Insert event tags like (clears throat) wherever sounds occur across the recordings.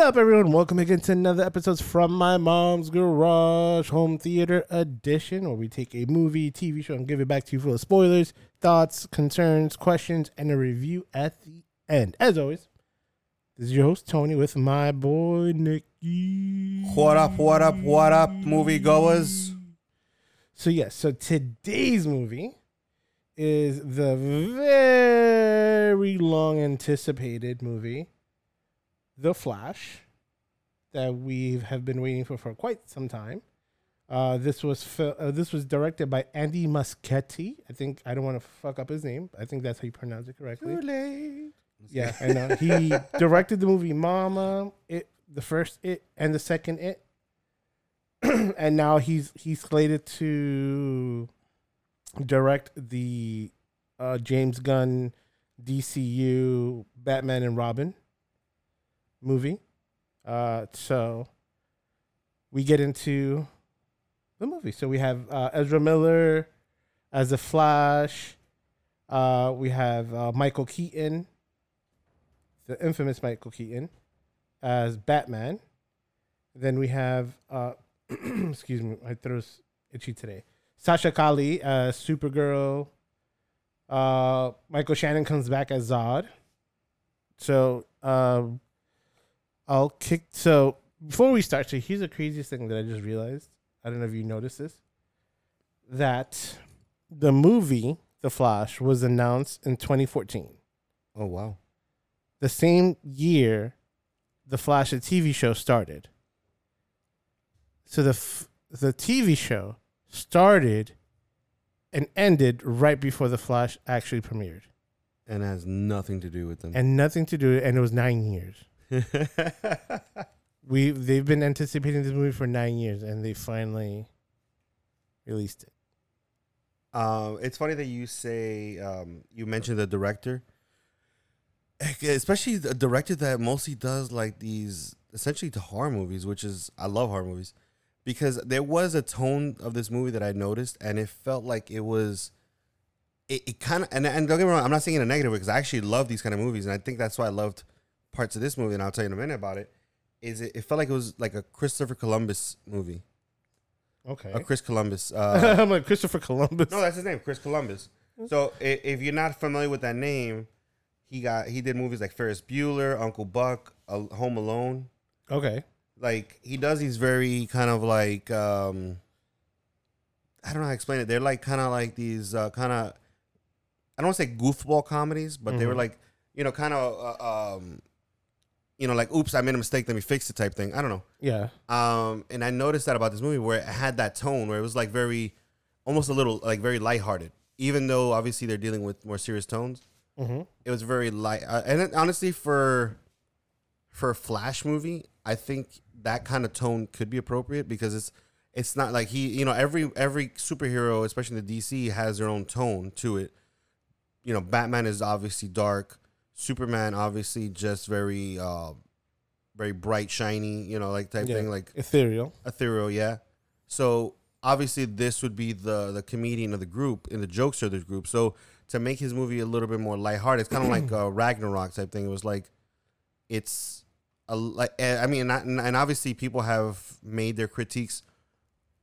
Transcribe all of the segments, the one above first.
What up, everyone? Welcome again to another episode from my mom's garage home theater edition, where we take a movie, TV show, and give it back to you full of spoilers, thoughts, concerns, questions, and a review at the end. As always, this is your host Tony with my boy Nicky. What up, what up, what up, moviegoers? So yes, so today's movie is the very long anticipated movie, The Flash, that we have been waiting for for quite some time. Uh, this was fil- uh, this was directed by Andy Muschietti. I think I don't want to fuck up his name. I think that's how you pronounce it correctly. Yeah, and uh, he (laughs) directed the movie Mama, it the first It and the second It, (clears throat) and now he's he's slated to direct the uh, James Gunn DCU Batman and Robin movie. Uh, so we get into the movie. So we have uh, Ezra Miller as the Flash. Uh, we have uh, Michael Keaton, the infamous Michael Keaton, as Batman. Then we have, uh, (clears throat) excuse me, my throat's itchy today. Sasha Calle as Supergirl. Uh, Michael Shannon comes back as Zod. So um, I'll kick. So before we start, so here's the craziest thing that I just realized. I don't know if you noticed this. That the movie The Flash was announced in 2014, Oh wow. the same year the Flash, the TV show, started. So the f- the TV show started and ended right before the Flash actually premiered, And has nothing to do with them. and nothing to do. And it was nine years. (laughs) We they've been anticipating this movie for nine years, and they finally released it. um, it's funny that you say um, you mentioned the director, especially the director that mostly does like these essentially to horror movies, which is I love horror movies because there was a tone of this movie that I noticed, and it felt like it was. It, it kind of and, and don't get me wrong, I'm not saying in a negative way because I actually love these kind of movies, and I think that's why I loved parts of this movie, and I'll tell you in a minute about it. Is it? It felt like it was like a Christopher Columbus movie, Okay, a Chris Columbus. (laughs) Uh, I'm like Christopher Columbus. no, that's his name, Chris Columbus. So i- if you're not familiar with that name, he got he did movies like Ferris Bueller, Uncle Buck, uh, Home Alone. Okay, Like he does these very kind of like um I don't know how to explain it. They're like kind of like these uh, kind of I don't want to say goofball comedies, but they were Mhm. like you know kind of uh, um you know like oops I made a mistake let me fix it type thing. I don't know. yeah, Um, and I noticed that about this movie where it had that tone where it was like very, almost a little like very lighthearted, even though obviously they're dealing with more serious tones. mm-hmm. It was very light, uh, and it, honestly, for for a Flash movie, I think that kind of tone could be appropriate because it's it's not like he, you know, every every superhero, especially in the DC, has their own tone to it. You know, Batman is obviously dark. Superman obviously just very uh very bright, shiny, you know, like type Yeah. thing, like ethereal. ethereal, yeah. So obviously this would be the the comedian of the group and the jokester of the group. So to make his movie a little bit more lighthearted, it's kind of like a (clears throat) Ragnarok type thing. It was like it's a like eh, I mean, and, and obviously people have made their critiques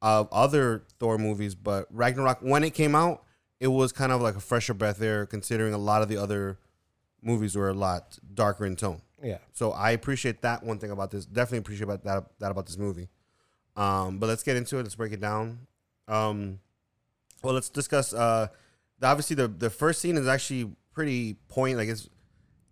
of other Thor movies, but Ragnarok when it came out, it was kind of like a fresher breath there, considering a lot of the other movies were a lot darker in tone. Yeah, So I appreciate that one thing about this. Definitely appreciate about that that about this movie. Um, but let's get into it. Let's break it down. Um, well, let's discuss. Uh, the, obviously, the the first scene is actually pretty point. Like it's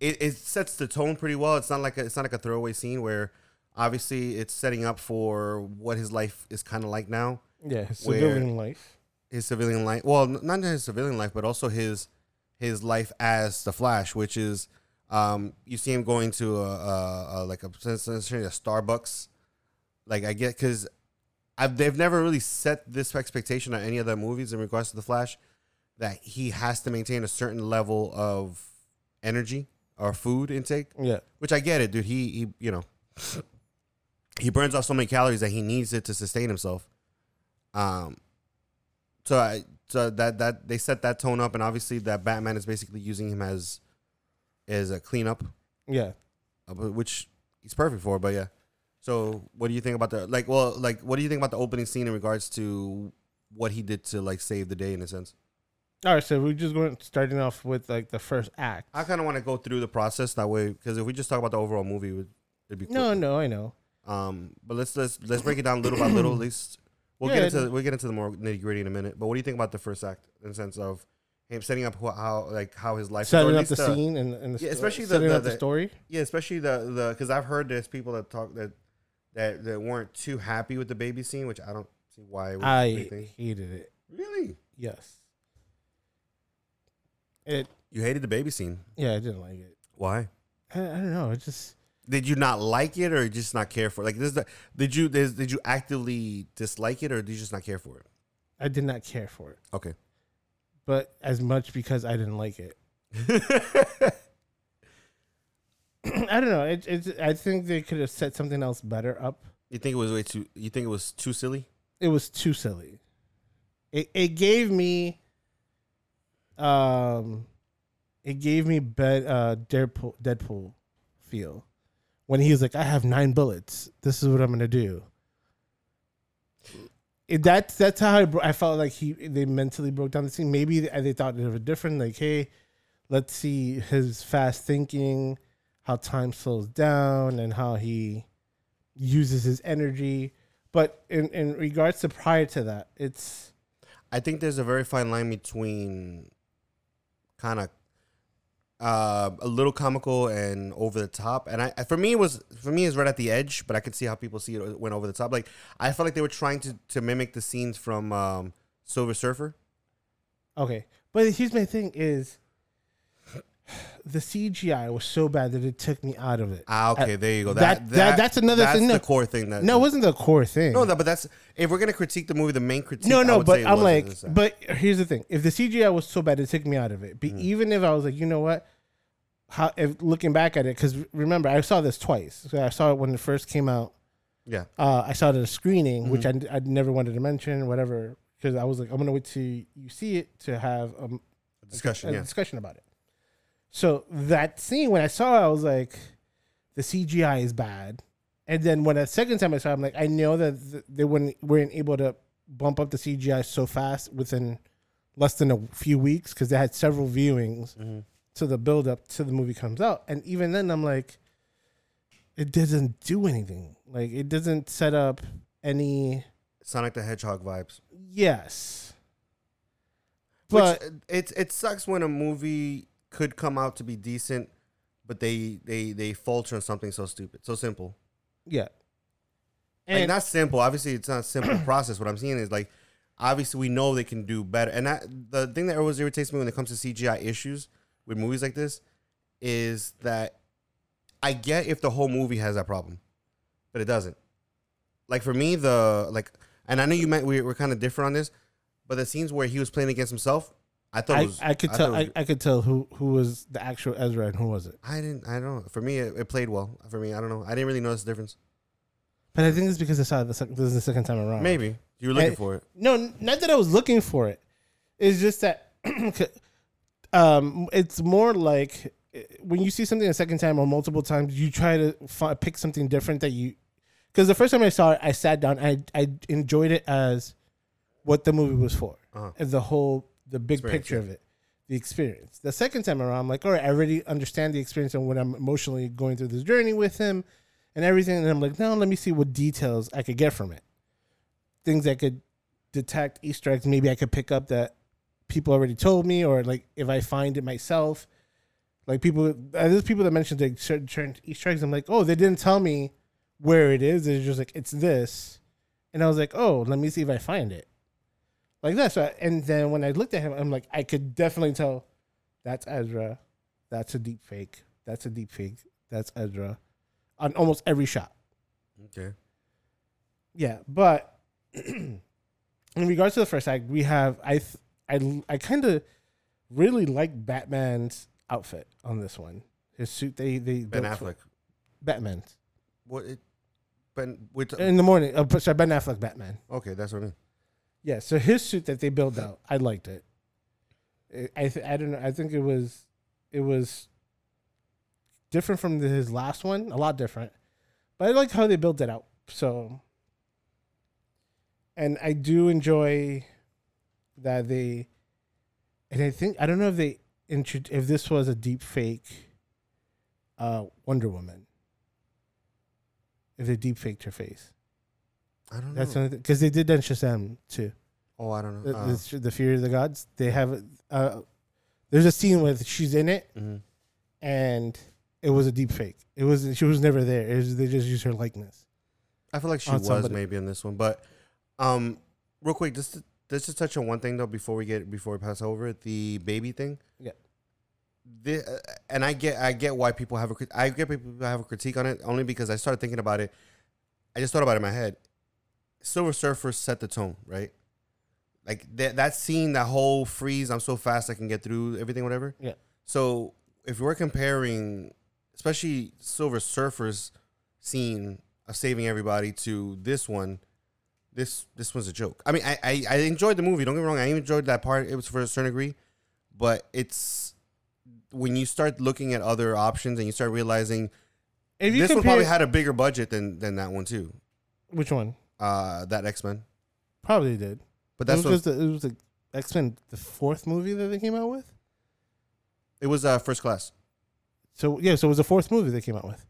it, it sets the tone pretty well. It's not like a, it's not like a throwaway scene where obviously it's setting up for what his life is kind of like now. yeah. His civilian life. His civilian life. Well, not his civilian life, but also his his life as the Flash, which is um, you see him going to a, a, a like a a Starbucks. Like I get because I've they've never really set this expectation on any of the movies in regards to the Flash that he has to maintain a certain level of energy or food intake, Yeah, which I get it, dude. He he you know (sniffs) he burns off so many calories that he needs it to sustain himself. Um, so I so that that they set that tone up, and obviously that Batman is basically using him as as a cleanup, yeah. uh, but which he's perfect for. But yeah. So what do you think about the like? Well, like what do you think about the opening scene in regards to what he did to like save the day in a sense? All right, so we're just going starting off with like the first act. I kind of want to go through the process that way because if we just talk about the overall movie, it'd be No, no, I know. Um, but let's let's let's break it down little by little. At least we'll Yeah, get into we'll get into the more nitty gritty in a minute. But what do you think about the first act in the sense of him setting up how like how his life Setting up the uh, scene and, and the yeah, especially the- setting the- up the the- story. Yeah, especially the the because I've heard there's people that talk that that that weren't too happy with the baby scene, which I don't see why. It was a I hated it. really Yes. It. you hated the baby scene. Yeah, I didn't like it. Why? I, I don't know. It just. Did you not like it, or just not care for it? Like this, the, did you did, did you actively dislike it, or did you just not care for it? I did not care for it, Okay. but as much because I didn't like it. (laughs) I don't know. It, it's. I think they could have set something else better up. you think it was way too? You think it was too silly? It was too silly. It it gave me. Um, it gave me bed uh Deadpool Deadpool feel when he was like, "I have nine bullets. This is what I'm gonna do." It, that's that's how I, I felt like he they mentally broke down the scene. Maybe they, thought they were different. Like, hey, let's see his fast thinking, how time slows down, and how he uses his energy. But in in regards to prior to that, it's I think there's a very fine line between kind of uh, a little comical and over the top. And I, for me, it was for me, it's right at the edge. But I could see how people see it went over the top. Like I felt like they were trying to to mimic the scenes from um, Silver Surfer. okay. But here's my thing: is the CGI was so bad that it took me out of it. Ah, okay, there you go. that- that- that's another that's thing, the core thing. That No, it wasn't the core thing. no, that, but that's if we're gonna critique the movie, the main critique. no, I no. But I'm like, but here's the thing: if the CGI was so bad, it took me out of it. But Mm. even if I was like, you know what, how if looking back at it, because remember, I saw this twice. So I saw it when it first came out. yeah, Uh, I saw it at a screening, which I Mm-hmm. I never wanted to mention, whatever, because I was like, I'm gonna wait till you see it to have um, discussion. a Yeah, discussion about it. So that scene, when I saw it, I was like, the CGI is bad. And then when the second time I saw it, I'm like, I know that they weren't, weren't able to bump up the CGI so fast within less than a few weeks because they had several viewings Mhm. to the build up to the movie comes out. And even then, I'm like, it doesn't do anything. Like, it doesn't set up any. Sonic the Hedgehog vibes. Yes. But But it it sucks when a movie could come out to be decent, but they they they falter on something so stupid, so simple. yeah. like not simple. Obviously, it's not a simple (clears throat) process. What I'm seeing is like, obviously, we know they can do better. And that the thing that always irritates me when it comes to CGI issues with movies like this is that I get if the whole movie has that problem, but it doesn't. Like for me, the like, and I know you meant we we're kind of different on this, but the scenes where he was playing against himself, I thought it I, was. I could thought tell. was- I, I could tell who who was the actual Ezra and who was it. I didn't. I don't know. For me, it, it played well. For me, I don't know. I didn't really notice the difference. But I think it's because I saw it the sec- this is the second time around. Maybe you were looking I- for it. No, n- not that I was looking for it. It's just that (clears throat) um, it's more like eh, when you see something a second time or multiple times, you try to fi- pick something different that you. Because the first time I saw it, I sat down. I I enjoyed it as what the movie was for, Uh-huh. the whole the big Experience, picture yeah. of it, the experience. The second time around, I'm like, all right, I already understand the experience and when I'm emotionally going through this journey with him and everything. And I'm like, now let me see what details I could get from it. Things I could detect, Easter eggs, maybe I could pick up that people already told me, or like if I find it myself. Like people, uh, there's people that mentioned like certain, certain Easter eggs. I'm like, oh, they didn't tell me where it is. It's just like it's this, and I was like, oh, let me see if I find it, like that. So, and then when I looked at him, I'm like, I could definitely tell that's Ezra, that's a deep fake, that's a deep fake, that's Ezra, on almost every shot. Okay. Yeah, but (clears throat) in regards to the first act, we have I th- I I kind of really like Batman's outfit on this one. His suit they they Ben for- Affleck. Batman's What? It, ben. With, in the morning. Uh, sorry, Ben Affleck Batman. okay, that's what I mean. Yeah, so his suit that they built out, I liked it. I th- I don't know. I think it was it was different from the, his last one, a lot different. but I like how they built it out. So, and I do enjoy that they, and I think I don't know if they intro if this was a deep fake, uh, Wonder Woman. If they deep faked her face, I don't know. that's because they did that in Shazam too. oh, I don't know. The, Uh, the, the Fury of the Gods. They have uh, there's a scene with she's in it mhm. and it was a deep fake. It was she was never there. It was, they just used her likeness. I feel like she on was somebody. maybe in this one, but um, real quick, just to, let's just touch on one thing though before we get before we pass over the baby thing. Yeah. The, uh, and I get I get why people have a crit- I get people have a critique on it only because I started thinking about it. I just thought about it in my head. Silver Surfer set the tone, right? Like that that scene, that whole freeze. I'm so fast I can get through everything, whatever. Yeah. So if we're comparing, especially Silver Surfer's scene of saving everybody to this one, this this was a joke. I mean, I, I I enjoyed the movie. Don't get me wrong. I enjoyed that part. It was for a certain degree, but it's when you start looking at other options and you start realizing If you this one probably had a bigger budget than than that one too. which one? Uh, that X Men. Probably did. But It that's was, what just the, it was the X Men the fourth movie that they came out with. it was. Uh, first class. So yeah, so it was the fourth movie they came out with.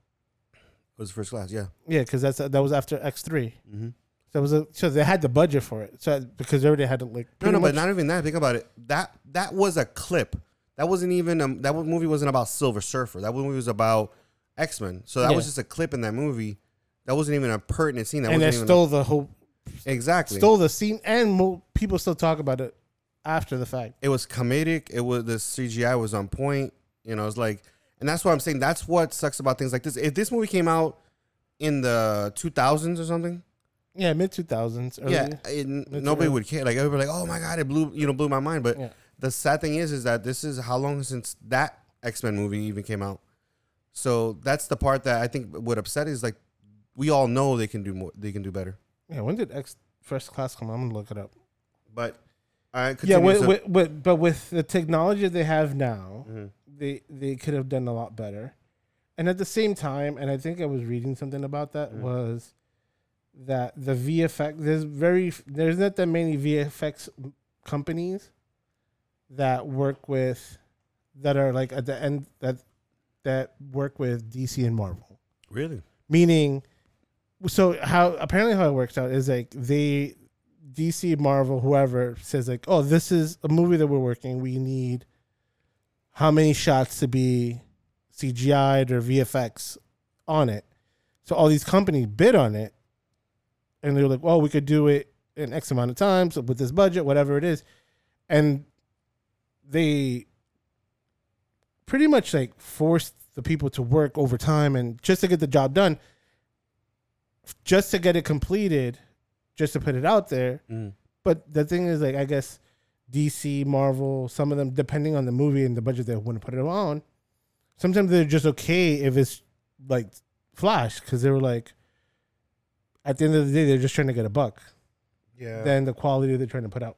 It was first class. Yeah. Yeah, because that's that was after X three. Mm-hmm. So it was a, so they had the budget for it. So because they already had to like No, no, but not even that. Think about it. That that was a clip. That wasn't even um, that movie wasn't about Silver Surfer. That movie was about X Men. So that was just a clip in that movie. That wasn't even a pertinent scene. That and they wasn't even stole the whole exactly. stole the scene, and mo- people still talk about it after the fact. it was comedic. It was the CGI was on point. You know, it's like, and that's what I'm saying. That's what sucks about things like this. If this movie came out in the 2000s or something, Yeah, mid two thousands. yeah, it, nobody would care. Like everybody, like, oh my god, it blew you know blew my mind. But Yeah. the sad thing is, is that this is how long since that X Men movie even came out. So that's the part that I think would upset is like we all know they can do more. They can do better. Yeah, when did X First Class come? I'm gonna look it up. But I Yeah, with, so- with, with, but with the technology they have now, Mhm. they they could have done a lot better. And at the same time, and I think I was reading something about that Mm. was that the VFX there's very there's not that many VFX companies that work with that are like at the end that that work with DC and Marvel. really. Meaning, so how apparently how it works out is like they DC, Marvel, whoever says like, oh, this is a movie that we're working. We need how many shots to be CGI'd or VFX on it. So all these companies bid on it, and they're like, well, we could do it in X amount of times with this budget, whatever it is, and they pretty much like forced the people to work overtime and just to get the job done, just to get it completed, just to put it out there. Mm. But the thing is, like, I guess DC, Marvel, some of them, depending on the movie and the budget they want to put it on, sometimes they're just okay if it's like Flash because they were like, at the end of the day, they're just trying to get a buck. Yeah. Than the quality they're trying to put out.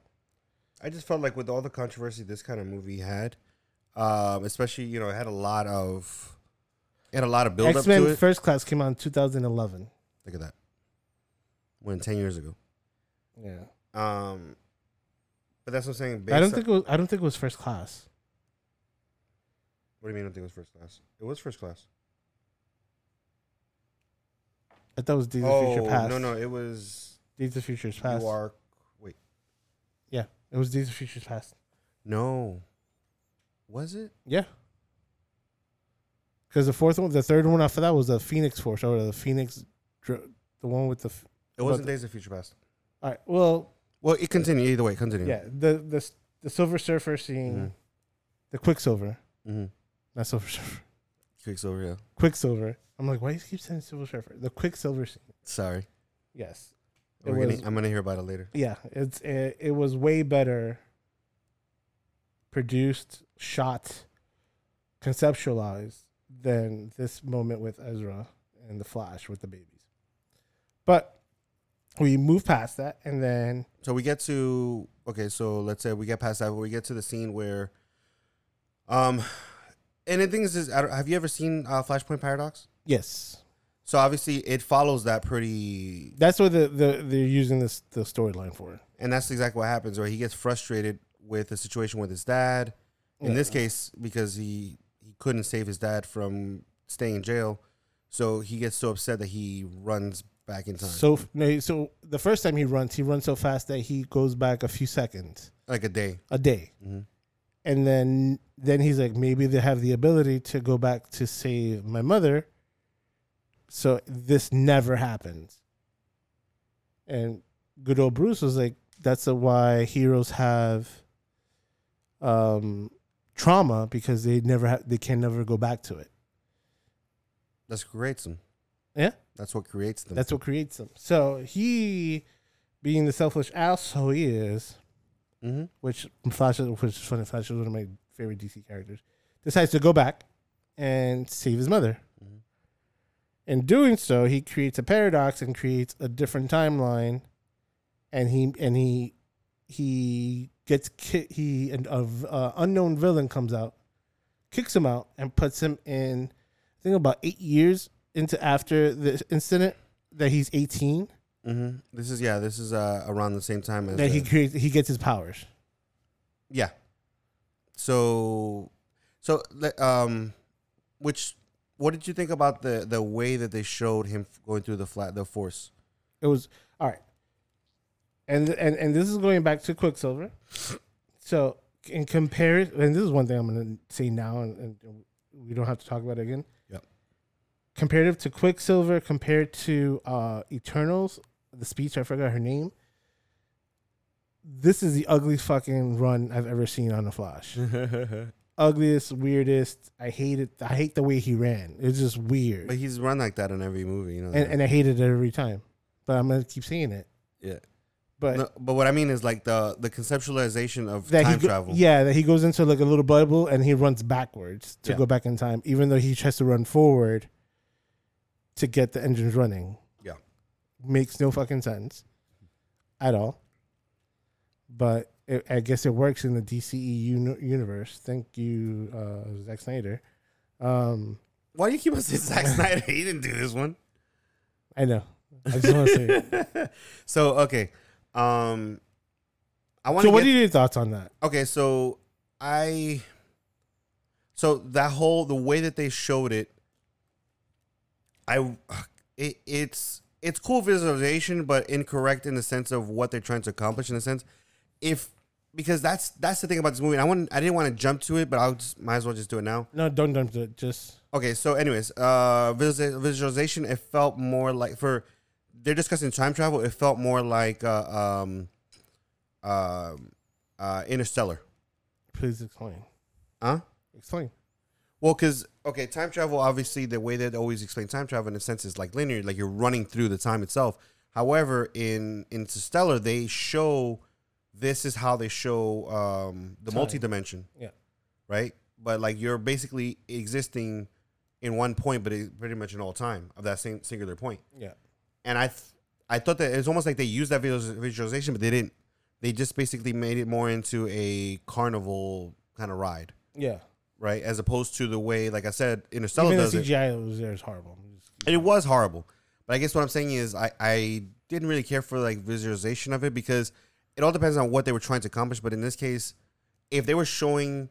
I just felt like with all the controversy this kind of movie had, um, especially you know, it had a lot of, it had a lot of build up X to it. First Class came out in 2011. Look at that. When ten years ago. Yeah, Um, but that's what I'm saying. Based I don't on- think it was, I don't think it was First Class. What do you mean? I don't think it was first class. It was first class. I thought it was Days of Oh Future Past. no, no, it was. Days of Future's Past. You are. Wait, Yeah, it was Days of Future's Past. no. Was it? Yeah. Because the fourth one, the third one after that was the Phoenix Force, or the Phoenix, dr- the one with the. f- It wasn't the- Days of Future Past. All right. Well, Well, it continued either way. Continue. yeah. The the the Silver Surfer scene, Mhm. the Quicksilver, Mm-hmm. not Silver (laughs) Surfer, Quicksilver. Yeah. Quicksilver. I'm like, why do you keep saying Silver Surfer? The Quicksilver scene. Sorry. Yes. It We're was- gonna, I'm gonna hear about it later. Yeah, it's it, it was way better produced, shot, conceptualized than this moment with Ezra and the Flash with the babies. But we move past that, and then So we get to okay. So let's say we get past that. We get to the scene where, um, and the thing is, is have you ever seen uh, Flashpoint Paradox? yes, So obviously, it follows that pretty, That's what the, the they're using this the storyline for. and that's exactly what happens. Where he gets frustrated with the situation with his dad. In Yeah. this case, because he he couldn't save his dad from staying in jail, so he gets so upset that he runs back in time, So no, so the first time he runs, he runs so fast that he goes back a few seconds like a day. a day, Mhm. and then then he's like, maybe they have the ability to go back to save my mother. So this never happens. And good old Bruce was like, that's why heroes have um trauma because they never have they can never go back to it. That's great. Yeah. That's what creates them. That's what creates them. So he, being the selfish asshole he is, mm-hmm. which Flash, which is funny, Flash is one of my favorite DC characters, decides to go back and save his mother. Mhm. In doing so, he creates a paradox and creates a different timeline, and he and he he gets ki- he an a v- uh, unknown villain comes out, kicks him out, and puts him in. I think about eight years into after the incident that he's eighteen Mm-hmm. This is yeah. This is uh, around the same time as that he creates he gets his powers. yeah. So, so um, which what did you think about the the way that they showed him going through the flat the force? It was all right. And and and this is going back to Quicksilver. So in compare it, and this is one thing I'm going to say now, and, and we don't have to talk about it again. Comparative to Quicksilver, compared to uh, Eternals, the speech I forgot her name. This is the ugliest fucking run I've ever seen on the Flash. (laughs) Ugliest, weirdest. I hate it. I hate the way he ran. It's just weird, but he's run like that in every movie, you know. and and I hated it every time. But I'm gonna keep saying it. yeah. But No, but what I mean is like the the conceptualization of that time he go- travel. Yeah, that he goes into like a little bubble and he runs backwards to Yeah. go back in time, even though he tries to run forward to get the engines running. Yeah. makes no fucking sense at all. But it, I guess it works in the DCE uni- universe. Thank you, uh, Zack Snyder. Um, Why do you keep on saying Zack (laughs) Snyder? He didn't do this one. I know. I just want to say. It. (laughs) so okay, um, I want So, to. what get, are your thoughts on that? okay, so I, so that whole the way that they showed it, I, it, it's it's cool visualization, but incorrect in the sense of what they're trying to accomplish. In a sense, if because that's that's the thing about this movie. and I want I didn't want to jump to it, but I'll just might as well just do it now. No, don't don't do it. Just Okay, so anyways, uh, visualiza- visualization. It felt more like for they're discussing time travel. It felt more like uh, um, uh, uh, Interstellar. please explain. Huh? Explain. Well, because okay, time travel. Obviously, the way that they always explain time travel in a sense is like linear, like you're running through the time itself. However, in Interstellar, they show this is how they show um, the Time. multi-dimension. Yeah. Right, but like you're basically existing in one point, but it, pretty much in all time of that same singular point. Yeah. And I, th- I thought that it's almost like they used that visual- visualization, but they didn't. They just basically made it more into a carnival kind of ride Yeah. Right? As opposed to the way, like I said, Interstellar Even does the it. CGI that was there is horrible. And it was horrible. But I guess what I'm saying is I, I didn't really care for like visualization of it because it all depends on what they were trying to accomplish. But in this case, if they were showing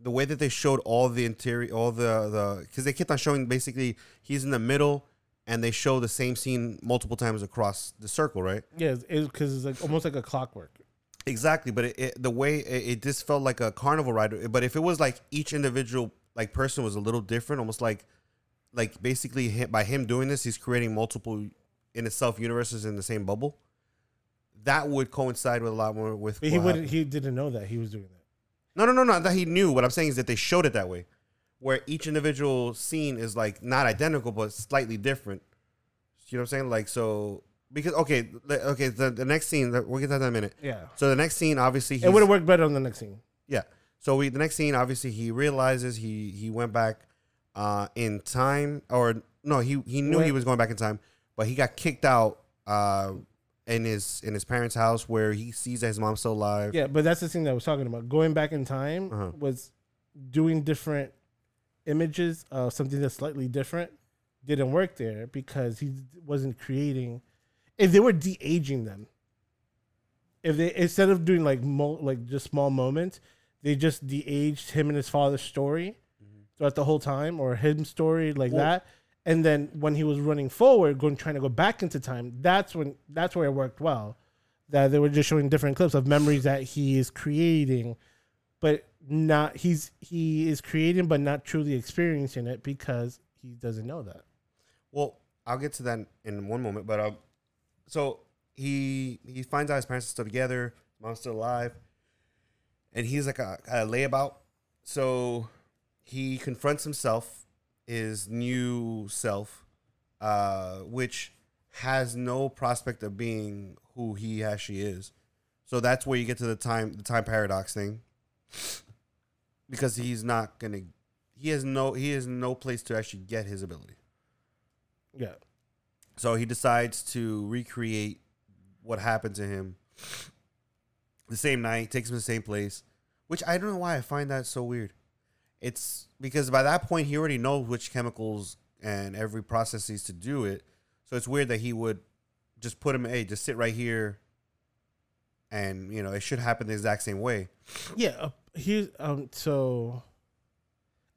the way that they showed all the interior, all the the because they kept on showing basically he's in the middle and they show the same scene multiple times across the circle, right? Yeah, because it's like almost like a clockwork. Exactly, but it, it, the way it, it just felt like a carnival ride. But if it was like each individual like person was a little different, almost like like basically hi- by him doing this, he's creating multiple in itself universes in the same bubble. That would coincide with a lot more with. He what would happened. he didn't know that he was doing that. No, no, no, no. That he knew. What I'm saying is that they showed it that way, where each individual scene is like not identical but slightly different. You know what I'm saying? Like so because okay, le- okay. The, the next scene we'll get to that in a minute. Yeah, So the next scene, obviously, he it would have worked better on the next scene. yeah. So we the next scene, obviously, he realizes he he went back uh, in time, or no, he he knew he was going back in time, but he got kicked out uh, in his in his parents' house where he sees that his mom's still alive. Yeah, but that's the thing that I was talking about. Going back in time Uh-huh. was doing different images of something that's slightly different didn't work there because he wasn't creating. If they were de aging them, if they instead of doing like mo- like just small moments, they just de aged him and his father's story throughout the whole time, or him story like Well- that. And then when he was running forward, going trying to go back into time, that's when that's where it worked well. That they were just showing different clips of memories that he is creating, but not he's he is creating but not truly experiencing it because he doesn't know that. Well, I'll get to that in one moment, but um, so he he finds out his parents are still together, mom's still alive, and he's like a, a layabout. So he confronts himself, his new self, uh, which has no prospect of being who he actually is. So that's where you get to the time the time paradox thing, because he's not gonna. He has no. He has no place to actually get his ability. Yeah. So he decides to recreate what happened to him the same night, takes him to the same place, which I don't know why I find that so weird. It's because by that point he already knows which chemicals and every processes to do it. So it's weird that he would just put him, hey, just sit right here, and you know it should happen the exact same way. Yeah, uh, he um so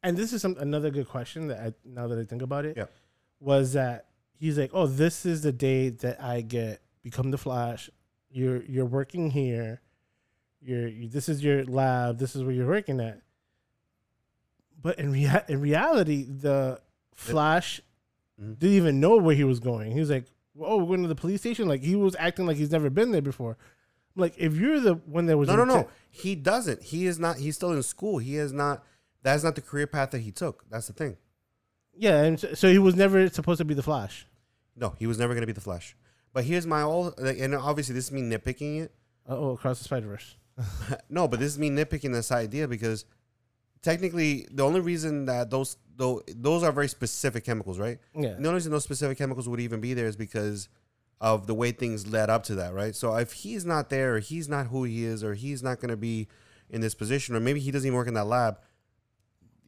and this is some another good question that I now that I think about it Yeah. was that he's like, "Oh, this is the day that I get become the Flash. You're you're working here. You're you, this is your lab. This is where you're working at." But in rea- in reality, the Flash Mhm. didn't even know where he was going. He was like, "Oh, we're going to the police station." Like he was acting like he's never been there before. Like, if you're the one that was No, no, no. He doesn't. He is not. He's still in school. He is not. That's not the career path that he took. That's the thing. Yeah, and so, so he was never supposed to be the Flash. No, he was never going to be the Flash. But here's my all, and obviously this is me nitpicking it. Oh, across the Spider Verse. (laughs) no, but this is me nitpicking this idea because technically the only reason that those though those are very specific chemicals, right? Yeah, the only reason those specific chemicals would even be there is because of the way things led up to that, right? So if he's not there, or he's not who he is, or he's not going to be in this position, or maybe he doesn't even work in that lab.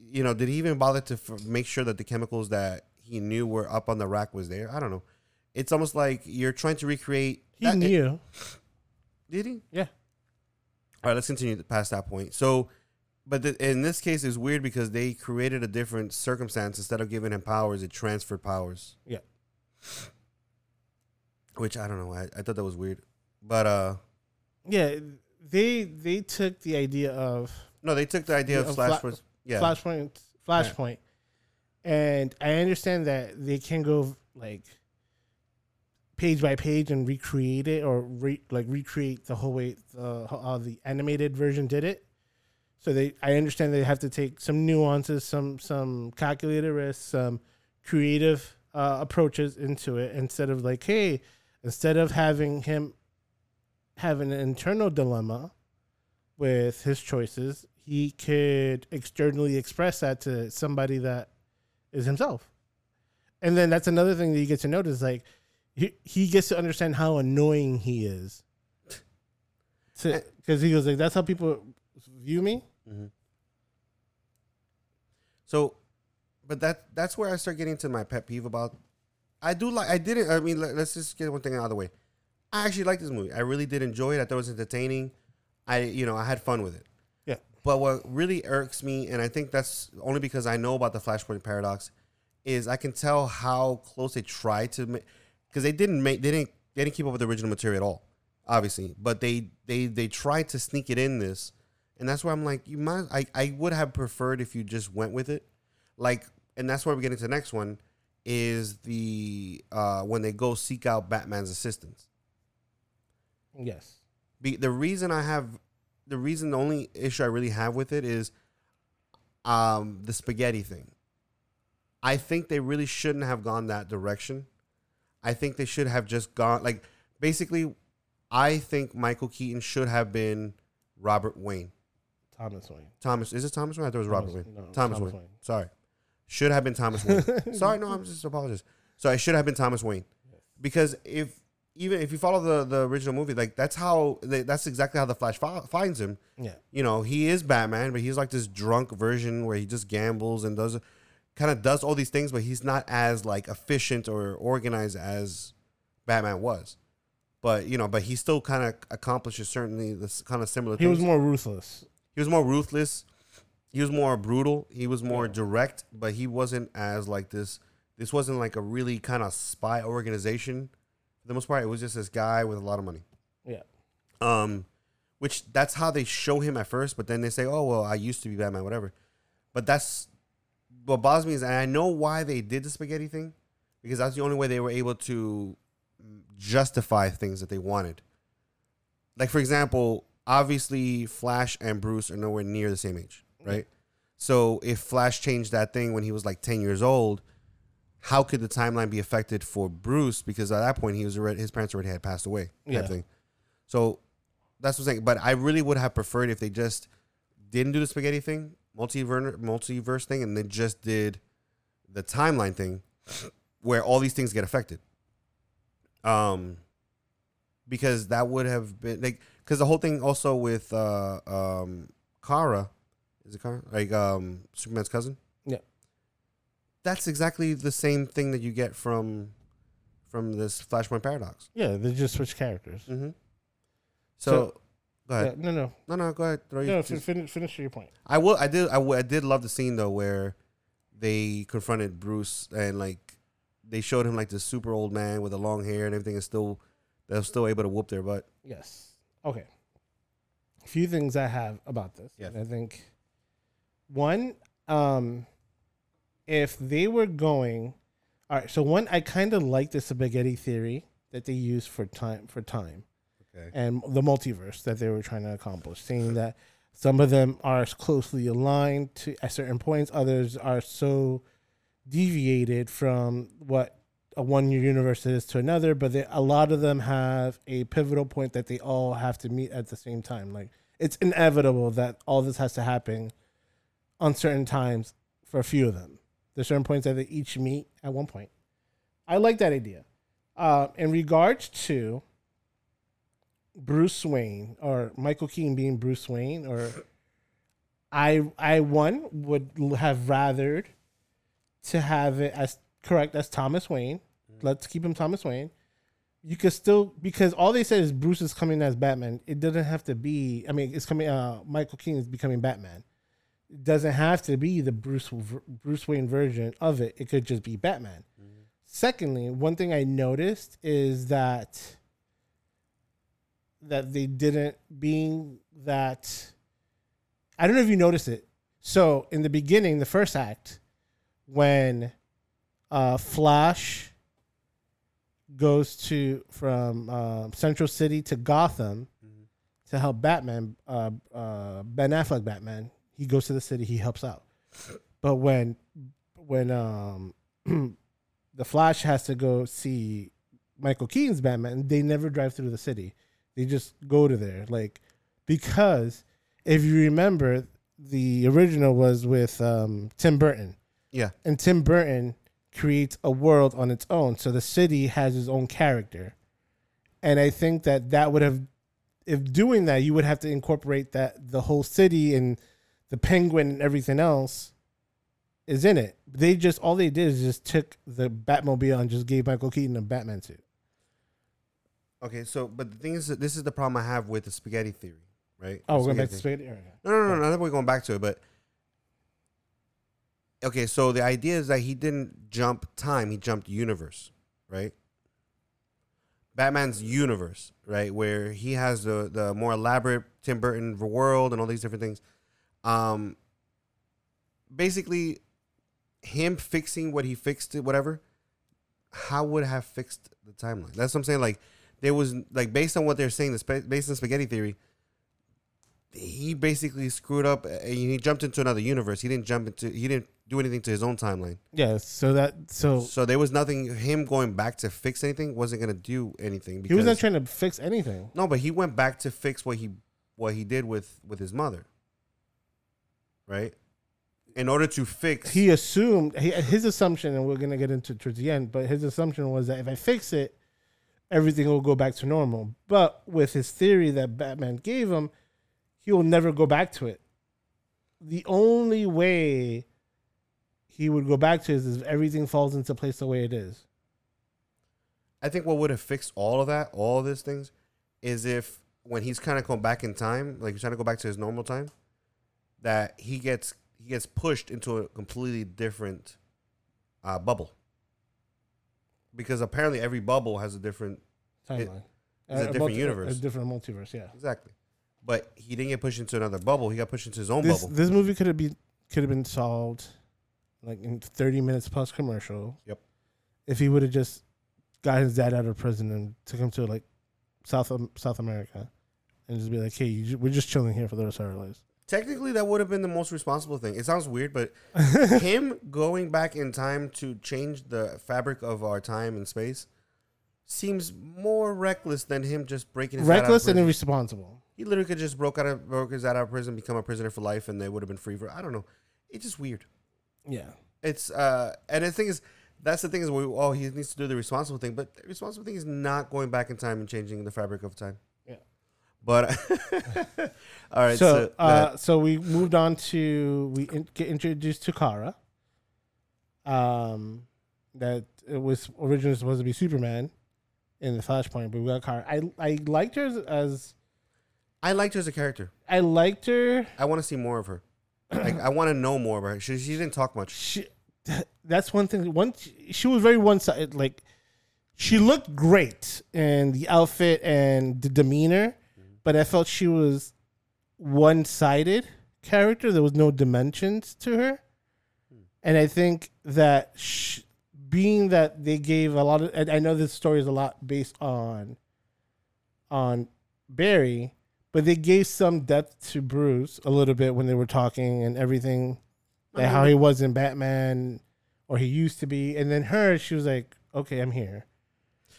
You know, did he even bother to f- make sure that the chemicals that he knew were up on the rack was there? I don't know. It's almost like you're trying to recreate. he that- knew. Did he? Yeah. All right, let's continue past that point. So, but the, in this case, it's weird because they created a different circumstance. Instead of giving him powers, it transferred powers. Yeah. Which I don't know. I, I thought that was weird. But uh Yeah, they they took the idea of no, they took the idea of of Flash. Fla- yeah, Flashpoint, Flashpoint, and I understand that they can go like page by page and recreate it, or re, like recreate the whole way the how the animated version did it. So they, I understand they have to take some nuances, some some calculated risks, some creative uh, approaches into it instead of like, hey, instead of having him have an internal dilemma with his choices, he could externally express that to somebody that is himself. And then that's another thing that you get to notice like he, he gets to understand how annoying he is. Because he goes like, that's how people view me. hmm So, but that that's where I start getting to my pet peeve about. I do like. I didn't. I mean, let, us just get one thing out of the way. I actually like this movie. I really did enjoy it. I thought it was entertaining. I, you know, I had fun with it. But what really irks me, and I think that's only because I know about the Flashpoint paradox, is I can tell how close they tried to make, because they didn't make, they didn't, they didn't keep up with the original material at all, obviously. But they, they, they tried to sneak it in this, and that's why I'm like, you might, I, I would have preferred if you just went with it, like, and that's where we get into the next one, is the uh when they go seek out Batman's assistance. Yes. Be, the reason I have the reason the only issue I really have with it is um the spaghetti thing. I think they really shouldn't have gone that direction. I think they should have just gone like basically I think Michael Keaton should have been Robert Wayne. Thomas Wayne. Thomas is it Thomas Wayne? I thought it was Robert Thomas- Wayne. no, Thomas, Thomas Wayne. Wayne. Sorry. Should have been Thomas Wayne. (laughs) Sorry, no, I'm just apologizing. So I should have been Thomas Wayne. Because if even if you follow the, the original movie, like that's how they, that's exactly how the Flash fi- finds him. Yeah. You know, he is Batman, but he's like this drunk version where he just gambles and does. kind of does all these things, but he's not as like efficient or organized as Batman was. But you know, but he still kind of accomplishes certainly this kind of similar. He things. was more ruthless. he was more ruthless. He was more brutal. He was more Yeah. direct, but he wasn't as like this. This wasn't like a really kind of spy organization. For the most part, it was just this guy with a lot of money. Yeah. Um, which that's how they show him at first, but then they say, "Oh well, I used to be Batman, whatever." But that's what bothers me is, and I know why they did the spaghetti thing, because that's the only way they were able to justify things that they wanted. Like for example, obviously Flash and Bruce are nowhere near the same age, right? So if Flash changed that thing when he was like ten years old, how could the timeline be affected for Bruce? Because at that point he was already his parents already had passed away. Type Yeah. thing. So that's what I'm saying. But I really would have preferred if they just didn't do the spaghetti thing, multiverse multiverse thing, and then just did the timeline thing, where all these things get affected. Um, because that would have been like because the whole thing also with uh um Kara, is it Kara like um Superman's cousin? Yeah. That's exactly the same thing that you get from from this Flashpoint paradox. Yeah, they just switch characters. Mm-hmm. So, So- go Yeah, ahead. no, no, No, no, go ahead. Throw your- no. Fin- finish, finish your point. I will. I did. I, w- I did love the scene though where they confronted Bruce and like they showed him like this super old man with the long hair and everything is still they're still able to whoop their butt. Yes. Okay. A few things I have about this. Yes. I think one, um, if they were going, all right. So one, I kind of like the spaghetti theory that they use for time for time Okay. and the multiverse that they were trying to accomplish, saying that some of them are closely aligned to at certain points, others are so deviated from what a one universe is to another, but they, a lot of them have a pivotal point that they all have to meet at the same time. Like it's inevitable that all this has to happen on certain times for a few of them. There's certain points that they each meet at one point. I like that idea. Uh, in regards to Bruce Wayne or Michael Keaton being Bruce Wayne, or I I one would have rathered to have it as correct as Thomas Wayne. Let's keep him Thomas Wayne. You could still because all they said is Bruce is coming as Batman. It doesn't have to be. I mean, it's coming. Uh, Michael Keaton is becoming Batman. It doesn't have to be the Bruce Bruce Wayne version of it. It could just be Batman. Secondly, one thing I noticed is that that they didn't being that I don't know if you noticed it. So in the beginning, the first act, when uh, Flash goes to from uh, Central City to Gotham to help Batman, uh, uh, Ben Affleck Batman, he goes to the city, he helps out. But when when um, (clears throat) the Flash has to go see Michael Keaton's Batman, they never drive through the city. They just go to there, like because if you remember, the original was with um, Tim Burton, Yeah. and Tim Burton creates a world on its own. So the city has its own character, and I think that that would have, if doing that, you would have to incorporate that the whole city and the Penguin and everything else is in it. They just all they did is just took the Batmobile and just gave Michael Keaton a Batman suit. Okay. So, but the thing is, that this is the problem I have with the spaghetti theory, right? Oh, The we're going back to spaghetti. No, no, no, no. That we're going back to it, but okay. So the idea is that he didn't jump time; he jumped universe, right? Batman's universe, right, where he has the the more elaborate Tim Burton world and all these different things. Um, basically, him fixing what he fixed, it, whatever. How would have fixed the timeline? That's what I'm saying. Like there was like based on what they're saying, the spa- based on spaghetti theory, he basically screwed up and he jumped into another universe. He didn't jump into he didn't do anything to his own timeline. Yeah. So that so So there was nothing him going back to fix anything wasn't gonna do anything he was not trying to fix anything. No, but he went back to fix what he what he did with with his mother. Right? In order to fix he assumed he, his assumption, and we're gonna get into it towards the end. But his assumption was that if I fix it, everything will go back to normal. But with his theory that Batman gave him, he will never go back to it. The only way he would go back to is if everything falls into place the way it is. I think what would have fixed all of that, all of these things, is if when he's kind of going back in time, like he's trying to go back to his normal time, that he gets he gets pushed into a completely different uh, bubble. Because apparently every bubble has a different Timeline. it's a different multi- universe. A different multiverse, yeah. exactly, but he didn't get pushed into another bubble. He got pushed into his own This bubble. this movie could have been could have been solved like in thirty minutes plus commercial. Yep. If he would have just got his dad out of prison and took him to like South South America, and just be like, "Hey, you, we're just chilling here for the rest of our lives." Technically, that would have been the most responsible thing. It sounds weird, but (laughs) him going back in time to change the fabric of our time and space seems more reckless than him just breaking his dad out of Reckless and irresponsible. He literally could just broke out of broke his out of prison, become a prisoner for life, and they would have been free for. I don't know. It's just weird. Yeah. It's uh, and the thing is, that's the thing is, we, oh, he needs to do the responsible thing, but the responsible thing is not going back in time and changing the fabric of time. But (laughs) all right, so, so, uh, so we moved on to we in, get introduced to Kara. Um, that it was originally supposed to be Superman in the Flashpoint, but we got Kara. I I liked her as, as I liked her as a character. I liked her. I want to see more of her. like, I want to know more about her. She, she didn't talk much. She, (laughs) that's one thing. One, she was very one sided. Like she looked great in the outfit and the demeanor, but I felt she was one sided character. There was no dimensions to her, hmm. and I think that sh- being that they gave a lot of, and I know this story is a lot based on on Barry, but they gave some depth to Bruce a little bit when they were talking and everything, like how he was in Batman or he used to be, and then her, she was like, "Okay, I'm here."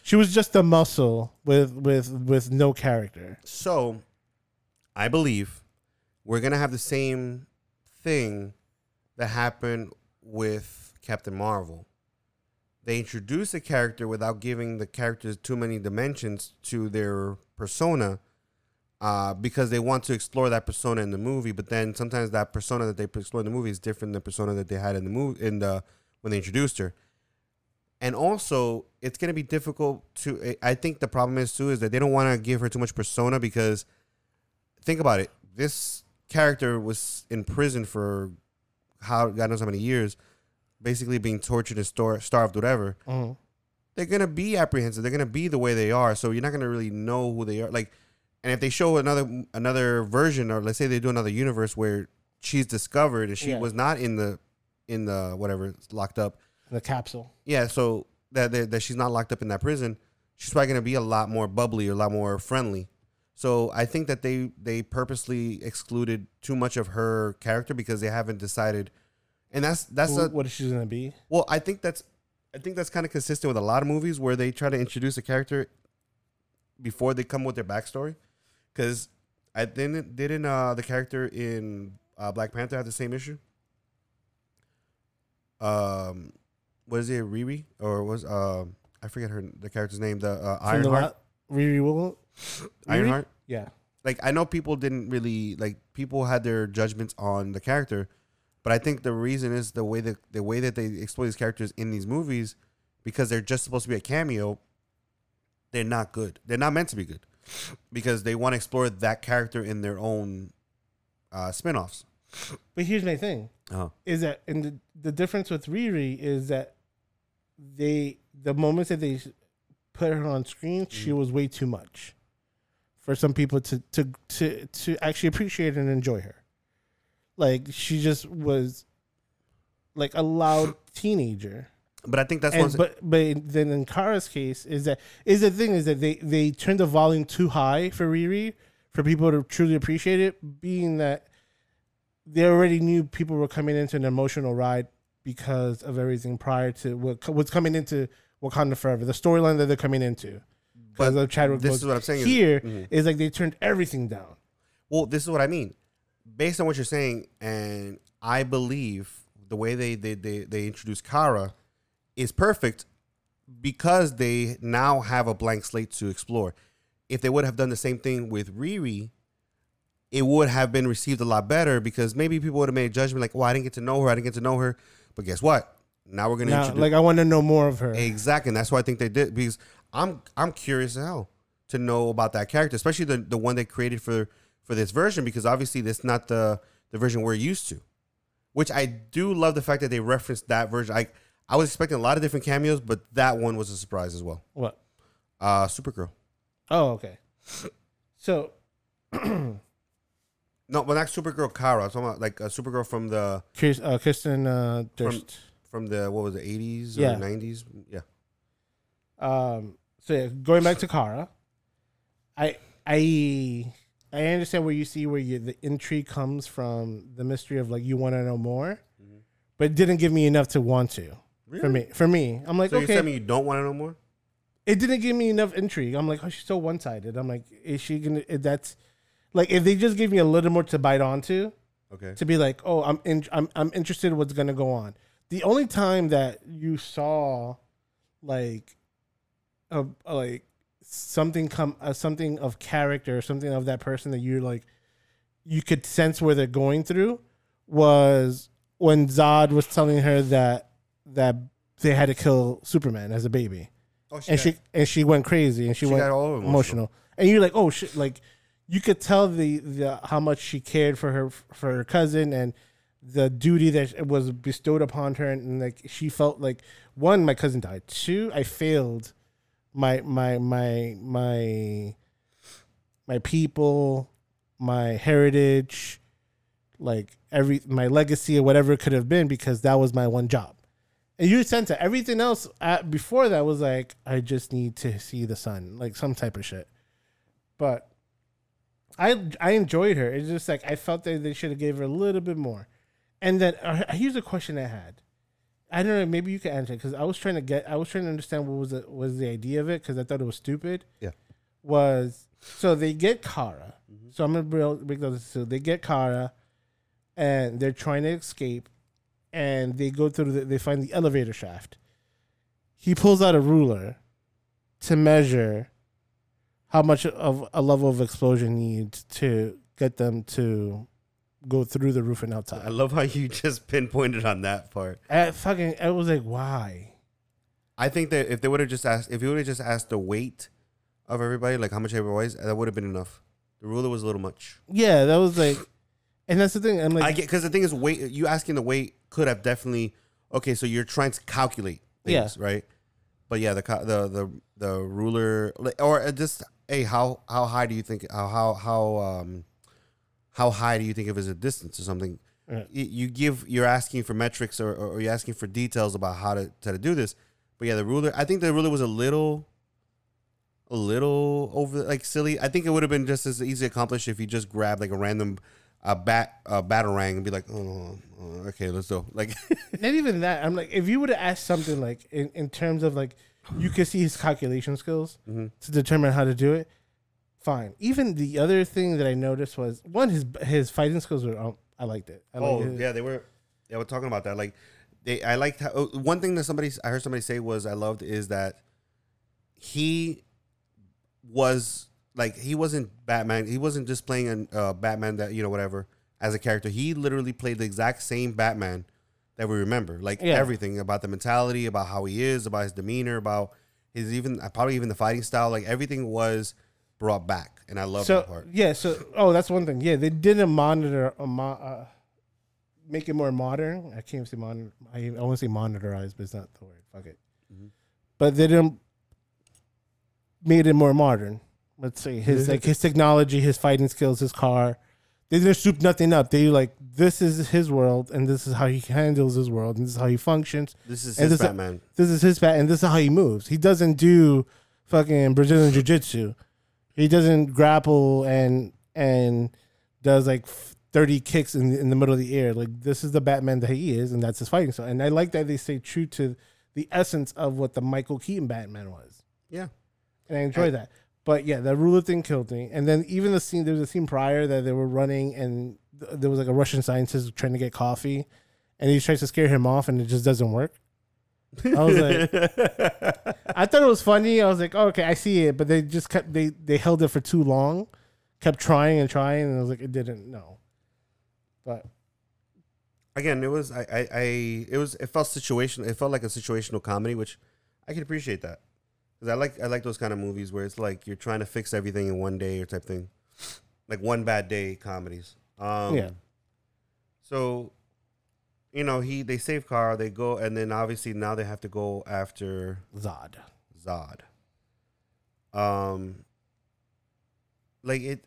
She was just a muscle with with with no character. So, I believe we're gonna have the same thing that happened with Captain Marvel. They introduce a character without giving the characters too many dimensions to their persona, uh, because they want to explore that persona in the movie. But then sometimes that persona that they explore in the movie is different than the persona that they had in the movie in the when they introduced her. And also, it's gonna be difficult to. I think the problem is too is that they don't want to give her too much persona because think about it. This character was in prison for how God knows how many years, basically being tortured and star- starved, whatever. Mhm. They're gonna be apprehensive. They're gonna be the way they are. So you're not gonna really know who they are. Like, and if they show another another version, or let's say they do another universe where she's discovered and she Yeah. was not in the in the whatever locked up. The capsule. Yeah, so that, that that she's not locked up in that prison, she's probably gonna be a lot more bubbly, or a lot more friendly. So I think that they they purposely excluded too much of her character because they haven't decided, and that's that's Who- a what she's gonna be. well. I think that's I think that's kind of consistent with a lot of movies where they try to introduce a character before they come with their backstory. Because I didn't didn't uh, the character in uh, Black Panther have the same issue. Um, was it Riri or was um I forget her the character's name the uh, the Ironheart la- Riri Will. (gasps) Ironheart. Yeah. Like I know people didn't really like people had their judgments on the character, but I think the reason is the way that the way that they explore these characters in these movies because they're just supposed to be a cameo. They're not good. They're not meant to be good because they want to explore that character in their own uh, spin-offs. But here's my thing. Oh, is that and the, the difference with Riri is that they the moments that they put her on screen, she Mm. was way too much for some people to to to to actually appreciate and enjoy her. Like she just was like a loud (sighs) teenager. but I think that's And, but but then in Kara's case is that is the thing is that they they turned the volume too high for Riri for people to truly appreciate it, being that they already knew people were coming into an emotional ride because of everything prior to what what's coming into Wakanda Forever, the storyline that they're coming into. Because of Chadwick this Boseman. is what I'm saying is- Here is Mhm. like they turned everything down. Well, this is what I mean. Based on what you're saying, and I believe the way they they they, they introduce Kara is perfect because they now have a blank slate to explore. If they would have done the same thing with Riri, it would have been received a lot better because maybe people would have made a judgment like, "Well, I didn't get to know her. I didn't get to know her." But guess what? Now we're gonna Now, introduce like I want to know more of her. exactly, and that's why I think they did because I'm I'm curious as hell to know about that character, especially the the one they created for for this version because obviously that's not the the version we're used to. Which I do love the fact that they referenced that version. I I was expecting a lot of different cameos, but that one was a surprise as well. What? Uh, Supergirl. Oh, okay. So (clears throat) No, but not Supergirl Kara. I'm talking about like a Supergirl from the Chris, uh, Kristen uh, Durst. from the what was it, 80s or 90s? Yeah. Um, so yeah, going back to Kara, I I I understand where you see where you, the intrigue comes from, the mystery of like you want to know more, Mhm. but it didn't give me enough to want to. For me, for me, I'm like So okay, tell me you don't want to know more? it didn't give me enough intrigue. I'm like, oh, she's so one sided. I'm like, is she gonna? That's like if they just gave me a little more to bite onto, Okay. to be like, oh, I'm in, I'm I'm interested in what's gonna go on. The only time that you saw, like, a, a, like something come uh, something of character, something of that person that you're like, you could sense where they're going through, was when Zod was telling her that that they had to kill Superman as a baby, Oh, and she and she went crazy and she, she went got all emotional. emotional. And you're like, oh shit, like you could tell the the how much she cared for her for her cousin and the duty that was bestowed upon her, and, like she felt like one, my cousin died. Two, I failed my my my my my people, my heritage, like every my legacy or whatever it could have been because that was my one job. And you sense that everything else uh, before that was like, I just need to see the sun, like some type of shit. But I I enjoyed her. It's just like I felt that they should have gave her a little bit more. And then uh, here's a question I had. I don't know. Maybe you can answer because I was trying to get. I was trying to understand what was the was the idea of it because I thought it was stupid. Yeah. Was so they get Kara. So I'm gonna break break those. So they get Kara, and they're trying to escape, and they go through. The, they find the elevator shaft. He pulls out a ruler to measure how much of a level of explosion needs to get them to go through the roof and outside. I love how you just pinpointed on that part. I fucking I was like, why? I think that if they would have just asked, if you would have just asked the weight of everybody, like how much everybody weighs, that would have been enough. The ruler was a little much. Yeah, that was like, and that's the thing. I'm like, I get because the thing is, weight. You asking the weight could have definitely. Okay, so you're trying to calculate things, right? But yeah, the the the the ruler, like, or just hey, how how high do you think how how how um how high do you think of as a distance or something? You give you're asking for metrics or, or you're asking for details about how to how to do this. But yeah, the ruler. I think the ruler was a little a little over like silly. I think it would have been just as easy accomplished if you just grabbed like a random uh, bat a batarang and be like, oh, oh, okay, let's go. Like, (laughs) not even that. I'm like, if you would have asked something like in, in terms of like, you could see his calculation skills Mhm. to determine how to do it. Fine. Even the other thing that I noticed was one his his fighting skills were. Um, I liked it. I oh liked it. yeah, they were. They were talking about that. Like, they. I liked how one thing that somebody I heard somebody say was I loved is that he was like he wasn't Batman. He wasn't just playing a uh, Batman that you know whatever as a character. He literally played the exact same Batman that we remember. Like Yeah. everything about the mentality, about how he is, about his demeanor, about his even uh, probably even the fighting style. Like everything was brought back, and I love so that part. yeah, so oh, that's one thing. Yeah, they didn't monitor, uh, mo- uh, make it more modern. I can't say modern. I, I want to say monitorized, but it's not the word. Fuck it. Mhm. But they didn't made it more modern. Let's say his like his technology, his fighting skills, his car. They didn't soup nothing up. They like this is his world, and this is how he handles his world, and this is how he functions. This is and his this- Batman. This is his bat, and this is how he moves. He doesn't do fucking Brazilian jiu jitsu. He doesn't grapple and and does like thirty kicks in in the middle of the air. Like this is the Batman that he is, and that's his fighting style. And I like that they stay true to the essence of what the Michael Keaton Batman was, Yeah. and I enjoy that. But yeah, the ruler thing killed me. And then even the scene, there was a scene prior that they were running, and th- there was like a Russian scientist trying to get coffee, and he tries to scare him off, and it just doesn't work. I was like, (laughs) I thought it was funny. I was like, oh, okay, I see it, but they just kept they they held it for too long, kept trying and trying, and I was like, it didn't. No, but again, it was I, I, I it was it felt situation. It felt like a situational comedy, which I can appreciate that because I like I like those kind of movies where it's like you're trying to fix everything in one day or type thing, like one bad day comedies. Um, Yeah. So, you know, he they save Kara, they go, and then obviously now they have to go after Zod. Zod. Um, like it.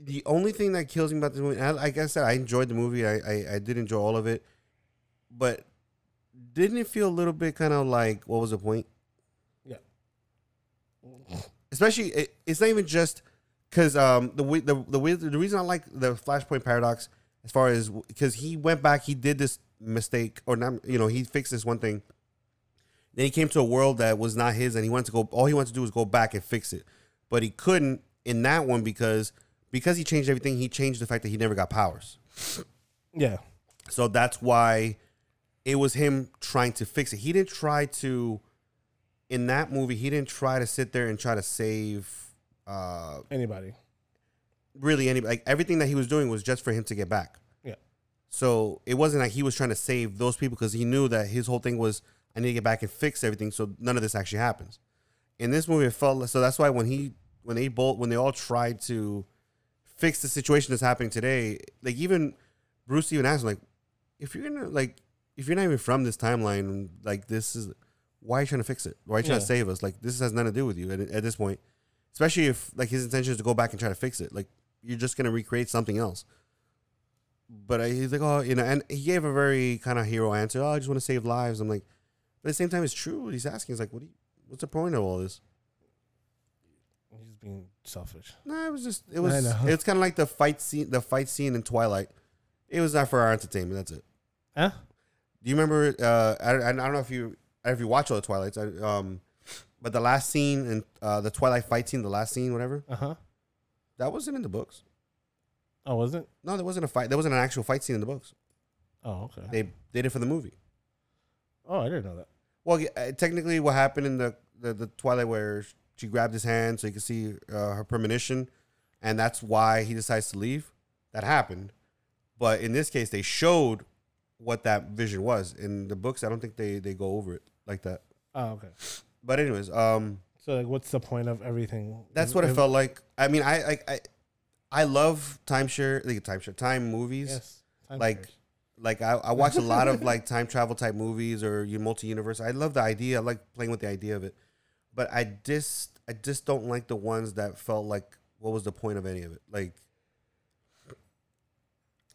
The only thing that kills me about this movie, I, like I said, I enjoyed the movie. I, I I did enjoy all of it, but didn't it feel a little bit kind of like what was the point? Especially, it, it's not even just because um the the the the reason I like the Flashpoint paradox as far as because he went back, he did this mistake or not, you know, he fixed this one thing. Then he came to a world that was not his, and he wanted to go. All he wanted to do was go back and fix it, but he couldn't in that one because because he changed everything. He changed the fact that he never got powers. Yeah. So that's why it was him trying to fix it. He didn't try to in that movie. He didn't try to sit there and try to save. Uh, Anybody. really any like everything that he was doing was just for him to get back. Yeah. So it wasn't like he was trying to save those people because he knew that his whole thing was I need to get back and fix everything so none of this actually happens. In this movie, it felt like, so that's why when he when they both when they all tried to fix the situation that's happening today, like even Bruce even asked him, like, if you're gonna like if you're not even from this timeline, like this is why are you trying to fix it? Why are you trying Yeah. to save us? Like this has nothing to do with you at, at this point especially if like his intention is to go back and try to fix it. Like you're just gonna recreate something else. But uh, he's like, oh, you know, and he gave a very kind of hero answer. Oh, I just want to save lives. I'm like, but at the same time, it's true. What he's asking is like, what? Do you, what's the point of all this? He's being selfish. No, it was just it was it's kind of like the fight scene, the fight scene in Twilight. It was not for our entertainment. That's it. Huh? Do you remember? Uh, I, I don't know if you if you watch all the Twilights. I, um, but the last scene in uh, the Twilight fight scene, the last scene, whatever, Uh huh. that wasn't in the books. Oh, was it? No, there wasn't a fight. There wasn't an actual fight scene in the books. Oh, okay. They did it for the movie. oh, I didn't know that. Well, yeah, uh, technically, what happened in the, the the Twilight where she grabbed his hand so you could see uh, her premonition, and that's why he decides to leave. That happened, but in this case, they showed what that vision was. In the books, I don't think they they go over it like that. Oh, okay. But anyways, um, So, like, what's the point of everything? that's what it felt like. I mean, I like I, I love timeshare, like timeshare, time movies. Yes. Time like like I, I watch a lot of like time travel type movies or you multi universe. I love the idea. I like playing with the idea of it, but I just I just don't like the ones that felt like what was the point of any of it? Like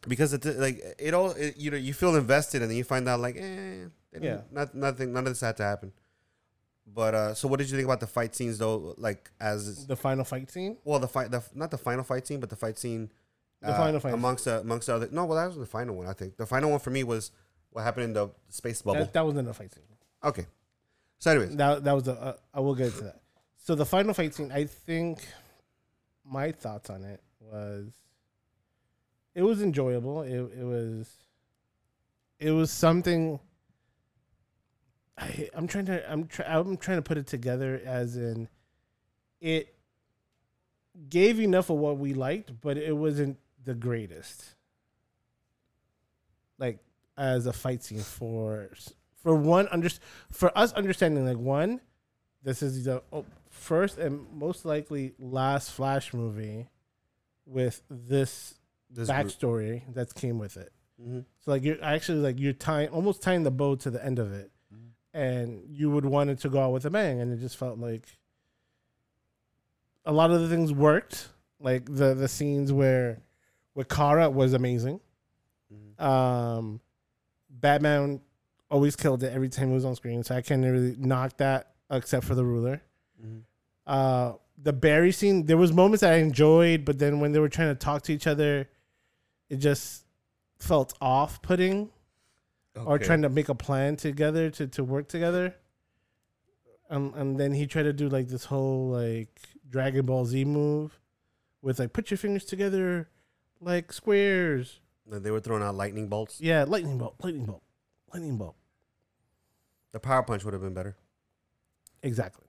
because it like it all it, you know you feel invested and then you find out like eh Yeah. didn't- nothing none of this had to happen. But uh, so what did you think about the fight scenes though? Like as the final fight scene. well, the fight, the not the final fight scene, but the fight scene. The uh, final fight amongst the, amongst the other. No, well, that was the final one. I think the final one for me was what happened in the space bubble. That, that wasn't a fight scene. okay. So, anyways, That that was a. Uh, I will get to that. So the final fight scene, I think, my thoughts on it was, it was enjoyable. It it was, it was something. I, I'm trying to I'm try, I'm trying to put it together as in, it gave enough of what we liked, but it wasn't the greatest. Like as a fight scene for for one under for us understanding like one, this is the oh, first and most likely last Flash movie with this, this group- backstory that came with it. Mhm. So like you're actually like you're tying almost tying the bow to the end of it, and you would want it to go out with a bang, and it just felt like a lot of the things worked. Like the the scenes where with Kara was amazing. Mhm. Um, Batman always killed it every time he was on screen, so I can't really knock that except for the ruler. Mhm. Uh, the Barry scene, there was moments that I enjoyed, but then when they were trying to talk to each other, it just felt off putting or trying to make a plan together to, to work together. Um, and then he tried to do like this whole like Dragon Ball Z move with like put your fingers together like squares. They were throwing out lightning bolts. Yeah, lightning bolt, lightning bolt, lightning bolt. The power punch would have been better. Exactly.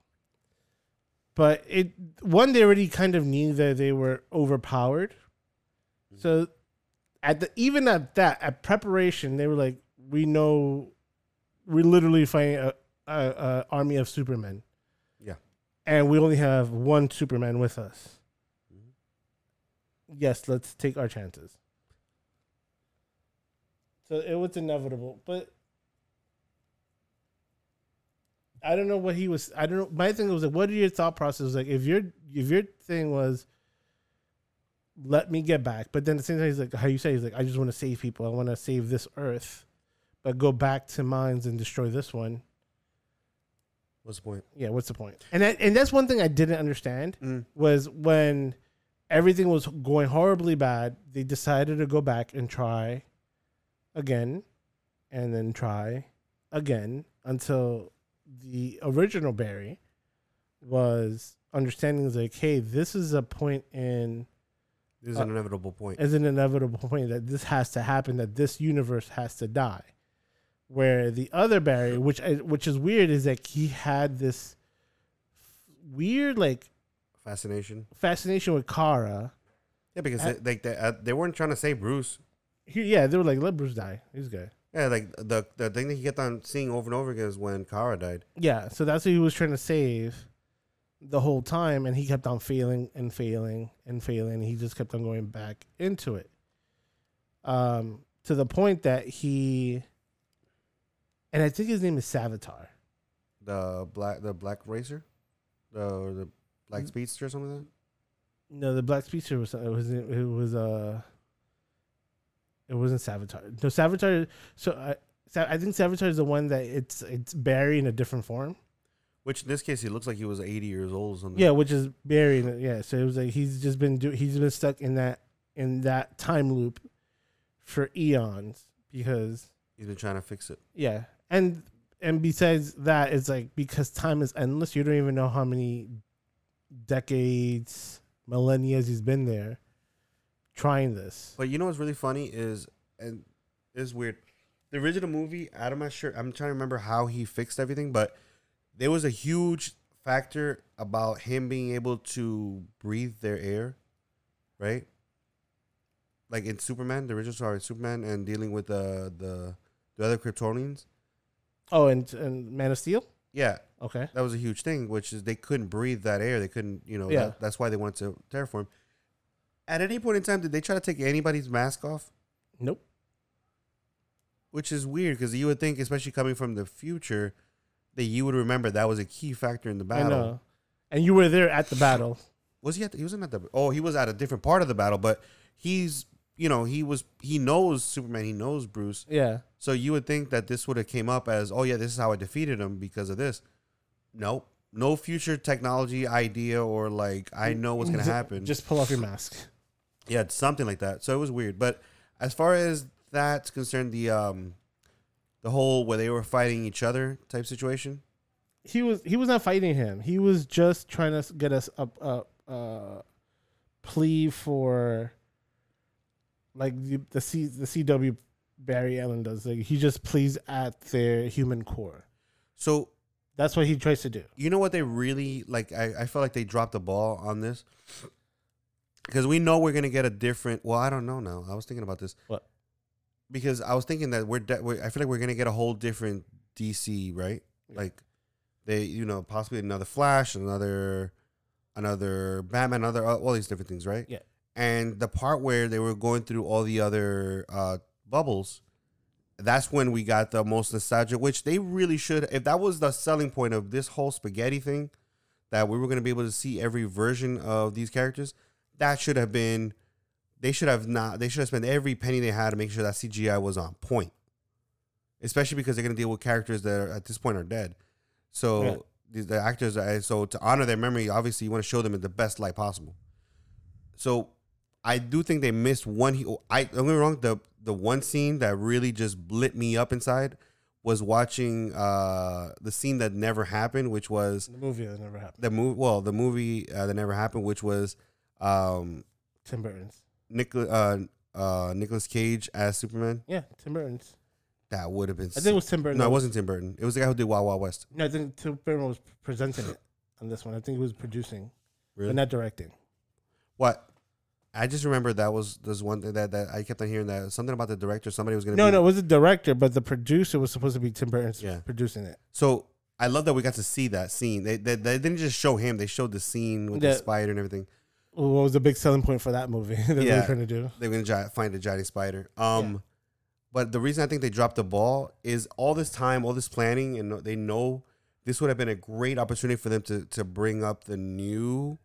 But it one they already kind of knew that they were overpowered. So at the even at that at preparation, they were like, we know, we're literally fighting a, a, a army of Supermen. Yeah. and we only have one Superman with us. Mhm. Yes, let's take our chances. So it was inevitable, but I don't know what he was. I don't know. My thing was like, what are your thought process? Like, if your if your thing was, let me get back, but then at the same time, he's like, how you say, he's like, I just want to save people. I want to save this Earth, but go back to mines and destroy this one. What's the point? Yeah, what's the point? And that, and that's one thing I didn't understand Mm. was when everything was going horribly bad, they decided to go back and try again and then try again until the original Barry was understanding is like, hey, this is a point in This is Uh, an inevitable point. as an inevitable (laughs) point that this has to happen, that this universe has to die. Where the other Barry, which which is weird, is that he had this weird like Fascination. fascination with Kara. Yeah, because Uh, they, like they, uh, they weren't trying to save Bruce. He, yeah, they were like, let Bruce die. He's good. Yeah, like the the thing that he kept on seeing over and over again is when Kara died. Yeah, so that's what he was trying to save the whole time, and he kept on failing and failing and failing. He just kept on going back into it, um, to the point that he, and I think his name is Savitar. The black the black racer, the the black speedster or something like. No, the Black Speedster was it was it was uh, it wasn't Savitar. No, Savitar. So I, Sa- I think Savitar is the one that it's it's Barry in a different form. Which in this case he looks like he was eighty years old or something. Yeah, which is it, Yeah, so it was like he's just been do he's been stuck in that in that time loop for eons because he's been trying to fix it. yeah, and and besides that, it's like because time is endless. You don't even know how many decades, millennia he's been there trying this. But you know what's really funny is and it's weird. The original movie, I'm not sure. I'm trying to remember how he fixed everything, but there was a huge factor about him being able to breathe their air, right? Like in Superman, the original sorry, Superman, and dealing with the the the other Kryptonians. Oh, and and Man of Steel. Yeah, Okay. that was a huge thing, which is they couldn't breathe that air. They couldn't, you know, Yeah. that- that's why they wanted to terraform. At any point in time, did they try to take anybody's mask off? Nope. Which is weird because you would think, especially coming from the future, that you would remember that was a key factor in the I battle. know. And you were there at the battle. (laughs) Was he at? The, he wasn't at the. Oh, he was at a different part of the battle, but he's, you know, he was. He knows Superman. He knows Bruce. Yeah. So you would think that this would have came up as, oh yeah, this is how I defeated him because of this. Nope. No future technology idea or like I know what's gonna happen. Just pull off your mask. Yeah, something like that. So it was weird. But as far as that's concerned, the um the whole where they were fighting each other type situation. he was he was not fighting him. He was just trying to get us up a uh, plea for like the the C the CW Barry Allen does. Like he just pleads at their human core. So That's what he tries to do. you know what they really like I, I felt like they dropped the ball on this. Because we know we're gonna get a different well, I don't know now. I was thinking about this. What? Because I was thinking that we're, de- we're I feel like we're gonna get a whole different DC, right? Yeah. Like they you know, possibly another Flash, another another Batman, another all these different things, right? Yeah. And the part where they were going through all the other uh, bubbles, that's when we got the most nostalgia, which they really should. If that was the selling point of this whole spaghetti thing, that we were going to be able to see every version of these characters, that should have been. They should have not. They should have spent every penny they had to make sure that CGI was on point, especially because they're going to deal with characters that are, at this point are dead. So Yeah. the, the actors, are, so to honor their memory, obviously you want to show them in the best light possible. So I do think they missed one. He, I don't get me wrong. The the one scene that really just lit me up inside was watching uh the scene that never happened, which was The movie that never happened. the movie. Well, the movie uh, that never happened, which was um Tim Burton's. Nicolas uh uh Nicolas Cage as Superman. Yeah, Tim Burton's. That would have been. I think it was Tim Burton. no, it was- wasn't Tim Burton. It was the guy who did Wild Wild West. No, I think Tim Burton was presenting it on this one. I think he was producing, Really? but not directing. What? I just remember that was there's one thing that, that I kept on hearing that something about the director. Somebody was gonna No, be, no, it was the director, but the producer was supposed to be Tim Burton Yeah. producing it. So I love that we got to see that scene. They they, they didn't just show him; they showed the scene with the Yeah. spider and everything. What was the big selling point for that movie (laughs) that they Yeah. were trying to do? They're gonna find a giant spider. Um, Yeah. but the reason I think they dropped the ball is all this time, all this planning, and they know this would have been a great opportunity for them to to bring up the new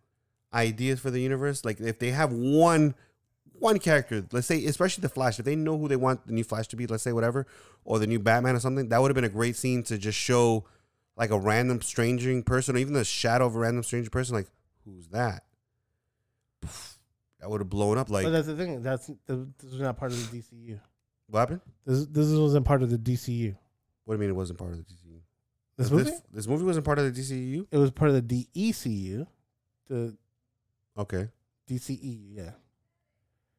ideas for the universe. Like if they have one one character, let's say especially the Flash, if they know who they want the new Flash to be, let's say whatever, or the new Batman or something, that would have been a great scene to just show like a random strangering person, or even the shadow of a random stranger person. Like who's that? That would have blown up. Like but that's the thing. That's the, this was not part of the DCU. what happened? This this wasn't part of the DCU. What do you mean it wasn't part of the DCU? This movie, This, movie wasn't part of the DCU. it was part of the DCEU, the Okay, DCE. Yeah,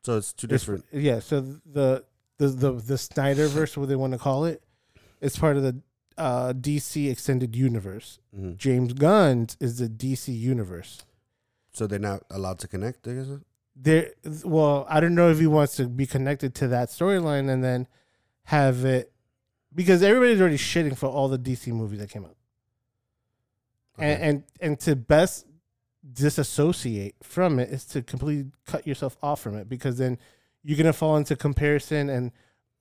so it's two It's- different. yeah. So the the the the Snyderverse, what they want to call it, it, is part of the uh, DC extended universe. Mhm. James Gunn's is the DC universe. So they're not allowed to connect. I guess. There well i don't know if he wants to be connected to that storyline and then have it because everybody's already shitting for all the dc movies that came out and, Okay. and and to best disassociate from it is to completely cut yourself off from it because then you're gonna fall into comparison and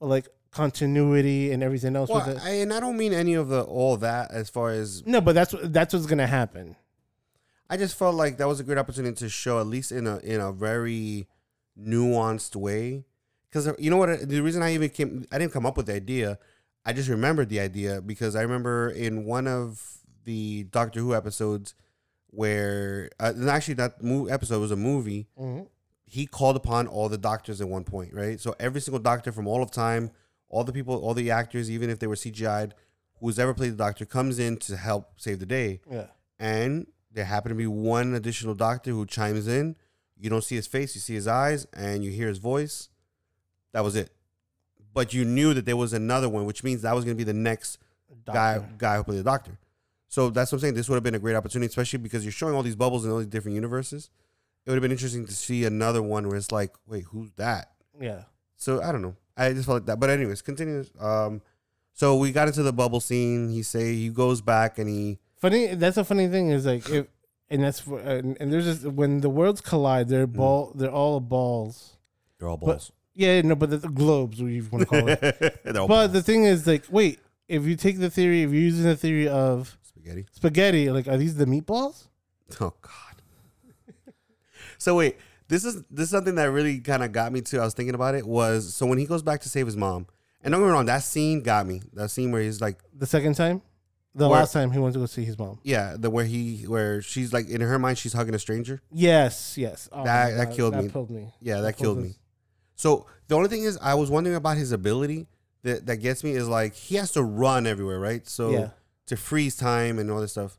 like continuity and everything else Well, with it. I, and I don't mean any of the all that as far as no but that's what that's what's gonna happen I just felt like that was a great opportunity to show at least in a in a very nuanced way. Because you know what? The reason I even came, I didn't come up with the idea. I just remembered the idea because I remember in one of the Doctor Who episodes where, uh, actually that mo- episode was a movie. Mhm. He called upon all the doctors at one point, right? So every single doctor from all of time, all the people, all the actors, even if they were CGI'd, who's ever played the doctor, comes in to help save the day yeah and there happened to be one additional doctor who chimes in. You don't see his face, you see his eyes, and you hear his voice. That was it. But you knew that there was another one, which means that was going to be the next guy Doctor. guy who played the doctor. So that's what I'm saying. This would have been a great opportunity, especially because you're showing all these bubbles in all these different universes. It would have been interesting to see another one where it's like, wait, who's that? yeah So I don't know. I just felt like that. But anyways, continue. Um, so we got into the bubble scene. He say he goes back and he funny that's a funny thing is like if and that's for and, and there's just when the worlds collide they're Mm. ball they're all balls they're all But- yeah no but the, the globes what you want to call it (laughs) They're all but the thing is like wait if you take the theory if you're using the theory of spaghetti. spaghetti like are these the meatballs Oh God. so wait, this is this is something that really kind of got me too. I was thinking about it. Was so when he goes back to save his mom, and don't get me wrong, that scene got me. That scene where he's like, the second time the Where- last time he went to go see his mom yeah, the where he where she's like in her mind she's hugging a stranger. yes yes oh That- my that God, killed me. that killed me Yeah, that killed me. So the only thing is, I was wondering about his ability that that gets me is like he has to run everywhere, right? So yeah to freeze time and all this stuff.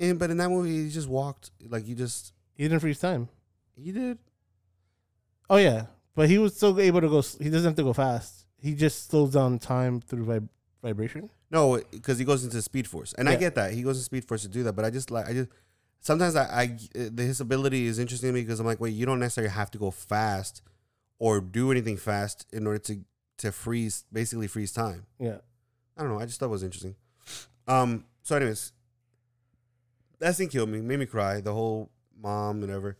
And but in that movie, he just walked like he just he didn't freeze time he did. oh yeah but he was still able to go s- he doesn't have to go fast he just slows down time through vib- vibration No, because he goes into Speed Force, and I get that he goes to Speed Force to do that. But I just like I just sometimes I, I uh, his ability is interesting to me because I'm like, wait, you don't necessarily have to go fast or do anything fast in order to to freeze basically freeze time. yeah I don't know. I just thought it was interesting. Um. So, anyways, that scene killed me, made me cry. The whole mom and ever.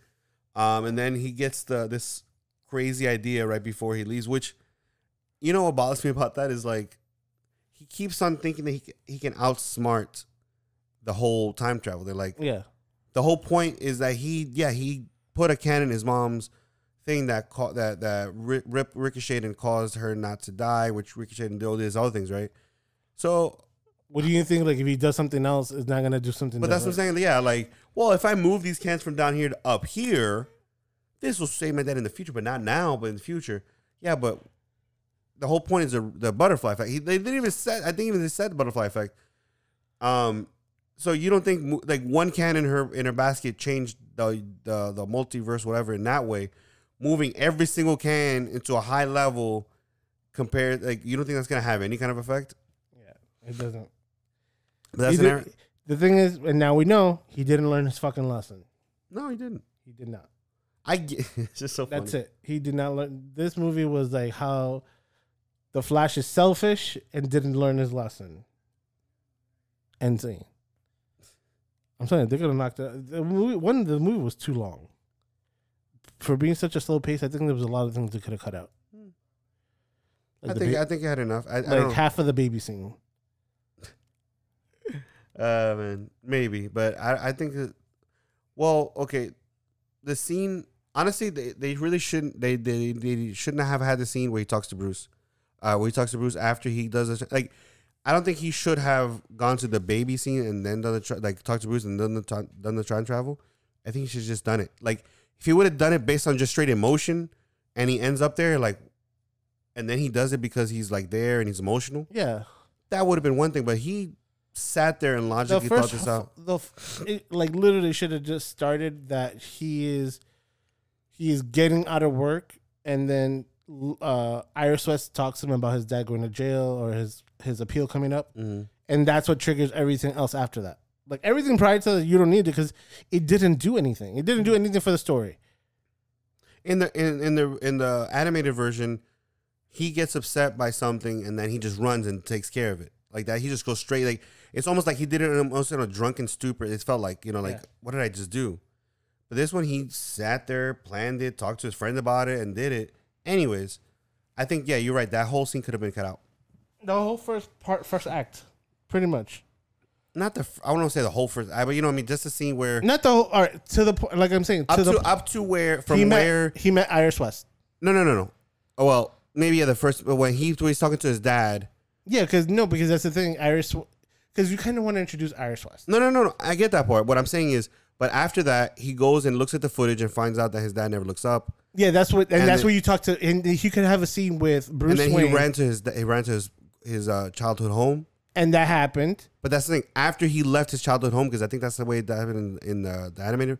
Um. And then he gets the this crazy idea right before he leaves, which, you know, what bothers me about that is like, he keeps on thinking that he he can outsmart the whole time travel. They're like, yeah the whole point is that he, yeah, he put a can in his mom's thing that caught that that rip ricocheted and caused her not to die, which ricocheted and did all these other things, right? So What do you think? Like, if he does something else, is not gonna do something. But that's what I'm saying. Yeah, like, well, if I move these cans from down here to up here, this will save my dad in the future, but not now, but in the future. Yeah, but the whole point is the, the butterfly effect. He, they didn't even said. I think even they said the butterfly effect. Um, so you don't think like one can in her in her basket changed the the the multiverse, whatever, in that way, moving every single can into a high level compared. Like, you don't think that's gonna have any kind of effect? Yeah, it doesn't. But that's an did- the thing is, and now we know he didn't learn his fucking lesson. no, he didn't. He did not. I get, (laughs) it's just so funny. That's it. He did not learn. This movie was like how the Flash is selfish and didn't learn his lesson. End scene. I'm saying they're gonna knock the, the movie. One, the movie was too long. For being such a slow pace, I think there was a lot of things they could have cut out. I Like, the think ba- I think I had enough. I, I like don't. half of the baby scene. (laughs) Uh, man, maybe, but I I think that. Well, okay, the scene. Honestly, they, they really shouldn't. They, they they shouldn't have had the scene where he talks to Bruce. Uh, where he talks to Bruce after he does this. Like, I don't think he should have gone to the baby scene and then done the tra- like talk to Bruce and done the ti- done the time travel. I think he should have just done it. Like, if he would have done it based on just straight emotion, and he ends up there like, and then he does it because he's like there and he's emotional Yeah, that would have been one thing, but he sat there and the logically thought this out. the f- it, like literally should have just started that he is he is getting out of work, and then uh, Iris West talks to him about his dad going to jail or his his appeal coming up, Mhm. and that's what triggers everything else after that. Like everything prior to that, you don't need it because it didn't do anything. It didn't do anything for the story. In the in, in the in the animated version, he gets upset by something and then he just runs and takes care of it like that. He just goes straight. Like it's almost like he did it in almost in a drunken stupor. It felt like you know, like Yeah. what did I just do? But this one, he sat there, planned it, talked to his friend about it, and did it. Anyways, I think yeah, you're right. That whole scene could have been cut out. The whole first part, first act, pretty much. Not the I don't want to say the whole first, but you know what I mean. Just the scene where Not the whole. All right, to the point. Like I'm saying, up to to, the up to where from he where met he met Iris West. No, no, no, no. Oh well, maybe yeah. The first, but when he when he's talking to his dad. Yeah, because no, because that's the thing. Iris, because you kind of want to introduce Iris West. No, no, no, no. I get that part. What I'm saying is, but after that, he goes and looks at the footage and finds out that his dad never looks up, Yeah, that's what, and, And that's where you talk to, and he could have a scene with Bruce and then Wayne, he ran to his he ran to his his uh, childhood home. and that happened. But that's the thing. After he left his childhood home, because I think that's the way that happened in, in the, the animated.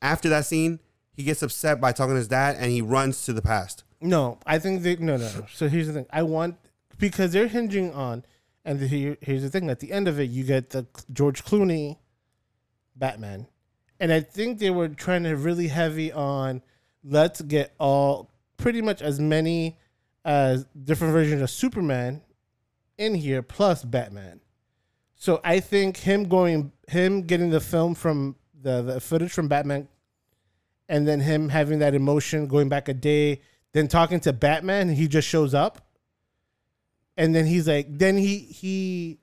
After that scene, he gets upset by talking to his dad, and he runs to the past. No, I think they no, no. no. So here's the thing. I want because they're hinging on, and here, here's the thing. At the end of it, you get the George Clooney Batman, and I think they were trying to really heavy on let's get all pretty much as many as different versions of Superman in here plus Batman. So I think him going him getting the film from the, the footage from Batman and then him having that emotion going back a day, then talking to Batman, he just shows up. And then he's like, then he he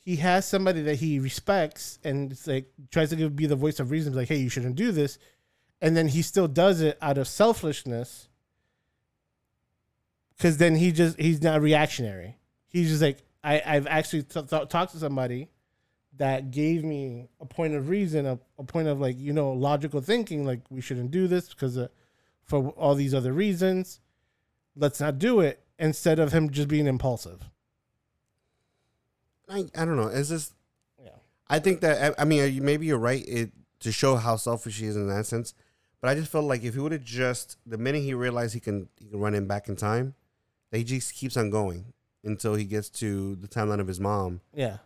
he has somebody that he respects and it's like tries to give be the voice of reason, like, hey, you shouldn't do this. And then he still does it out of selfishness. Cause then he just he's not reactionary. He's just like, I, I've actually t- talked to somebody that gave me a point of reason, a, a point of like, you know, logical thinking, like we shouldn't do this because uh, for all these other reasons. Let's not do it instead of him just being impulsive. I, I don't know. It's just Yeah. I think that I I mean uh, maybe you're right it to show how selfish he is in that sense, but I just felt like if he would have just the minute he realized he can he can run him back in time, that he just keeps on going until he gets to the timeline of his mom. Yeah.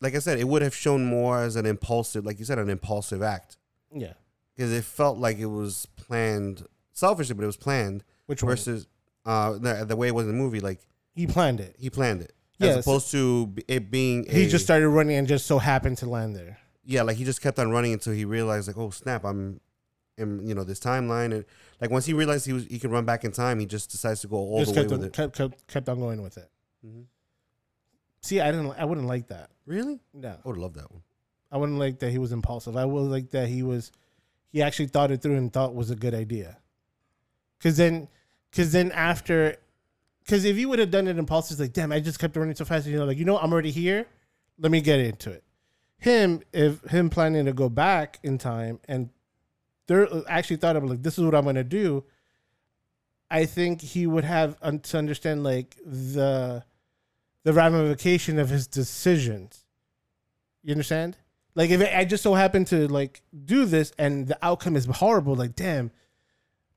Like I said, it would have shown more as an impulsive, like you said, an impulsive act Yeah. because it felt like it was planned selfishly, but it was planned Which versus uh the, the way it was in the movie. Like He planned it. he planned it Yes. as opposed to it being He a- just started running and just so happened to land there. yeah, like he just kept on running until he realized, like, oh snap, I'm in you know this timeline, and like once he realized he was he could run back in time, he just decides to go all just the way kept with on, it. kept, kept kept on going with it. Mhm. See, I didn't. I wouldn't like that. Really, No, I would love that one. I wouldn't like that he was impulsive. I would like that he was. He actually thought it through and thought was a good idea. Cause then, cause then after, cause if you would have done it impulsive, like damn, I just kept running so fast. You know, like you know, I'm already here. Let me get into it. Him, if him planning to go back in time and there actually thought of like this is what I'm gonna do. I think he would have un- to understand like the the ramification of his decisions. You understand? Like if I just so happen to like do this and the outcome is horrible, like damn,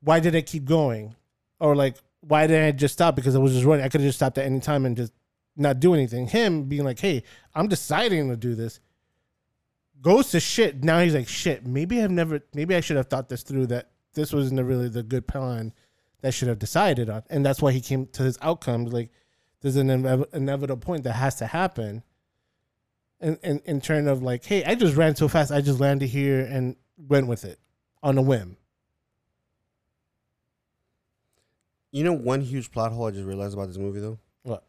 why did I keep going? Or like why didn't I just stop because I was just running? I could have just stopped at any time and just not do anything. Him being like, hey, I'm deciding to do this. Goes to shit. Now he's like, shit. Maybe I've never. Maybe I should have thought this through. That this wasn't really the good plan that I should have decided on, and that's why he came to his outcome. Like, there's an inev- inevitable point that has to happen. In, in in turn of like, hey, I just ran so fast. I just landed here and went with it on a whim. You know, one huge plot hole I just realized about this movie though. What?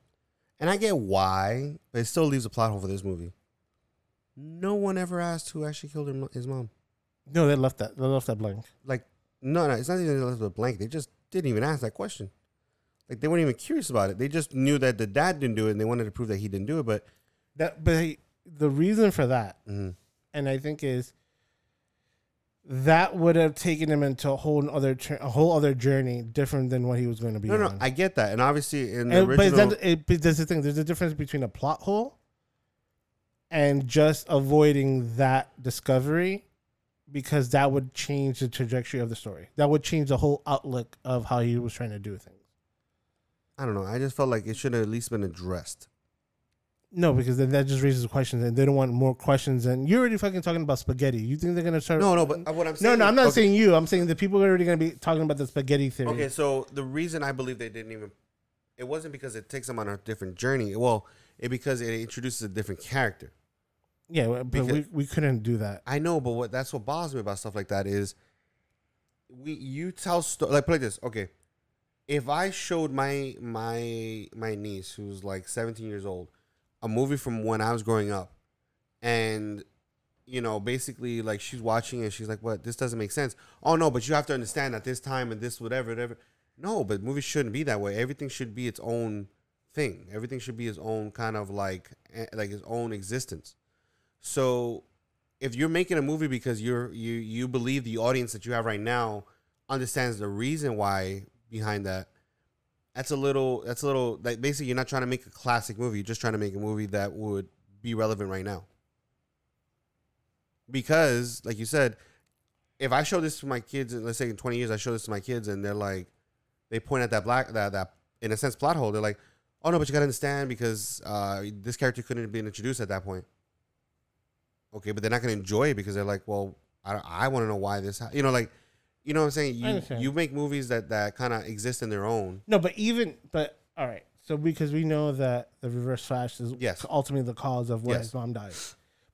And I get why, but it still leaves a plot hole for this movie. No one ever asked who actually killed her, his mom. No, they left that. They left that blank. Like, no, no, it's not even they left it blank. They just didn't even ask that question. Like, they weren't even curious about it. They just knew that the dad didn't do it, and they wanted to prove that he didn't do it. But That, but he- the reason for that mhm. and I think is that would have taken him into a whole other a whole other journey, different than what he was going to be. no, no. I get that, and obviously in the And- but, original, it, but there's the thing. There's a difference between a plot hole and just avoiding that discovery, because that would change the trajectory of the story. That would change the whole outlook of how he was trying to do things. I don't know. I just felt like it should have at least been addressed. No, because then that just raises questions, and they don't want more questions. And you're already fucking talking about spaghetti. You think they're gonna start? No, no, but uh, what I'm No, no, I'm not okay, saying you. I'm saying the people are already going to be talking about the spaghetti theory. Okay, so the reason I believe they didn't even, it wasn't because it takes them on a different journey. Well, it because it introduces a different character. Yeah, but Because- we, we couldn't do that. I know, but what that's what bothers me about stuff like that is, we you tell sto- like put like this. Okay, if I showed my my my niece who's like 17 years old a movie from when I was growing up, and you know basically like she's watching and she's like, "What? This doesn't make sense." Oh no, but you have to understand at this time and this whatever whatever. No, but movies shouldn't be that way. Everything should be its own thing. Everything should be his own kind of like eh, like his own existence. So if you're making a movie because you're you you believe the audience that you have right now understands the reason why behind that that's a little that's a little like basically you're not trying to make a classic movie you're just trying to make a movie that would be relevant right now because like you said if i show this to my kids let's say in 20 years i show this to my kids and they're like they point at that black that that in a sense plot hole they're like oh no but you gotta understand because uh, this character couldn't have been introduced at that point okay, but they're not going to enjoy it because they're like, well, I, I want to know why this, ha-. you know, like, you know what I'm saying? You you make movies that that kind of exist in their own. No, but even but all right. So because we know that the reverse flash is Yes. ultimately the cause of why Yes. his mom died.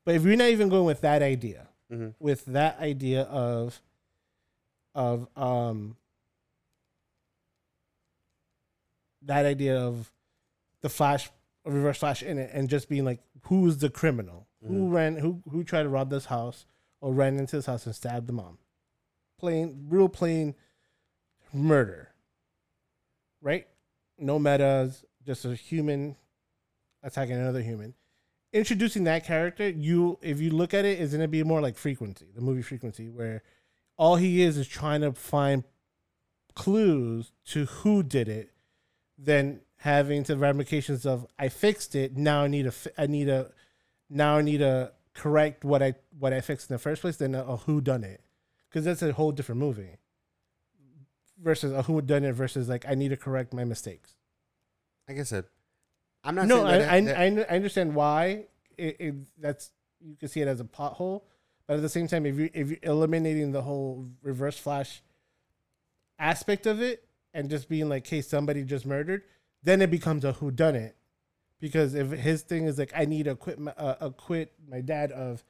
But if you're not even going with that idea, Mm-hmm. with that idea of of um that idea of the flash reverse flash in it and just being like who's the criminal? Who mm-hmm. ran who who tried to rob this house or ran into this house and stabbed the mom? Plain real plain murder. Right? No metas just a human attacking another human. Introducing that character, you if you look at it, is gonna be more like frequency, the movie frequency, where all he is is trying to find clues to who did it, then having the ramifications of I fixed it. Now I need a I need a now I need to correct what I what I fixed in the first place. Then a, a who done it, because that's a whole different movie. Versus a who done it versus like I need to correct my mistakes. Like I said, I'm not. No, saying I, that, I, that- I, I understand why it, it that's you can see it as a pothole, but at the same time, if you if you're eliminating the whole reverse flash aspect of it and just being like, "Hey, somebody just murdered," then it becomes a who done it. Because if his thing is like, "I need to acquit my, uh, acquit my dad of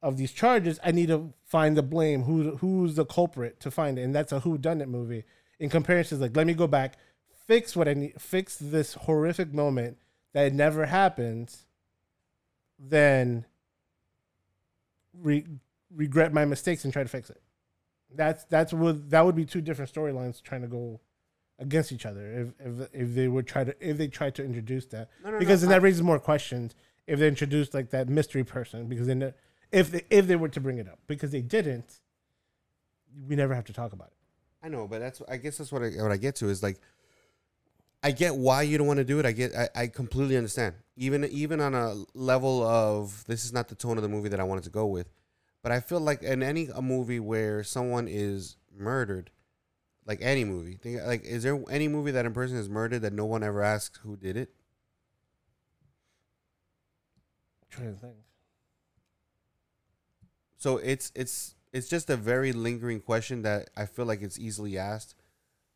of these charges," I need to find the blame. Who who's the culprit to find it, and that's a who done it movie. In comparison, like, let me go back, fix what I need, fix this horrific moment that never happens, then re- regret my mistakes and try to fix it. That's that's what that would be two different storylines trying to go against each other if if if they would try to if they tried to introduce that No, no, no, because then I- that raises more questions if they introduced like that mystery person because then the- if they, if they were to bring it up because they didn't we never have to talk about it I know, but that's I guess that's what I what I get to is like I get why you don't want to do it. I get I, I completely understand. Even even on a level of this is not the tone of the movie that I wanted to go with. But I feel like in any a movie where someone is murdered, like any movie, think, like is there any movie that a person is murdered that no one ever asks who did it? I'm trying to think So it's it's it's just a very lingering question that I feel like it's easily asked,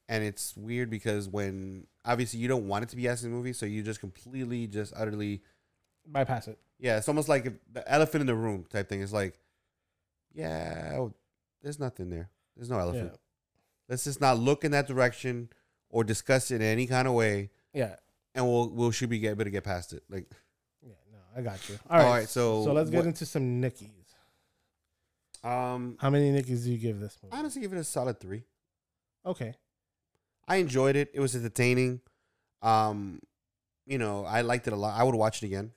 and it's weird because when obviously you don't want it to be asked in the movie, so you just completely just utterly Bypass it. yeah. It's almost like the elephant in the room type thing. It's like, yeah, oh, there's nothing there. There's no elephant. Yeah. Let's just not look in that direction or discuss it in any kind of way, Yeah. and we'll we'll should be able to get past it. Like, Yeah. No, I got you. All right. all right, so So let's get what- into some Nickies. um, How many Nickies do you give this movie? I honestly give it a solid three. Okay. I enjoyed it. It was entertaining. Um, you know, I liked it a lot. I would watch it again.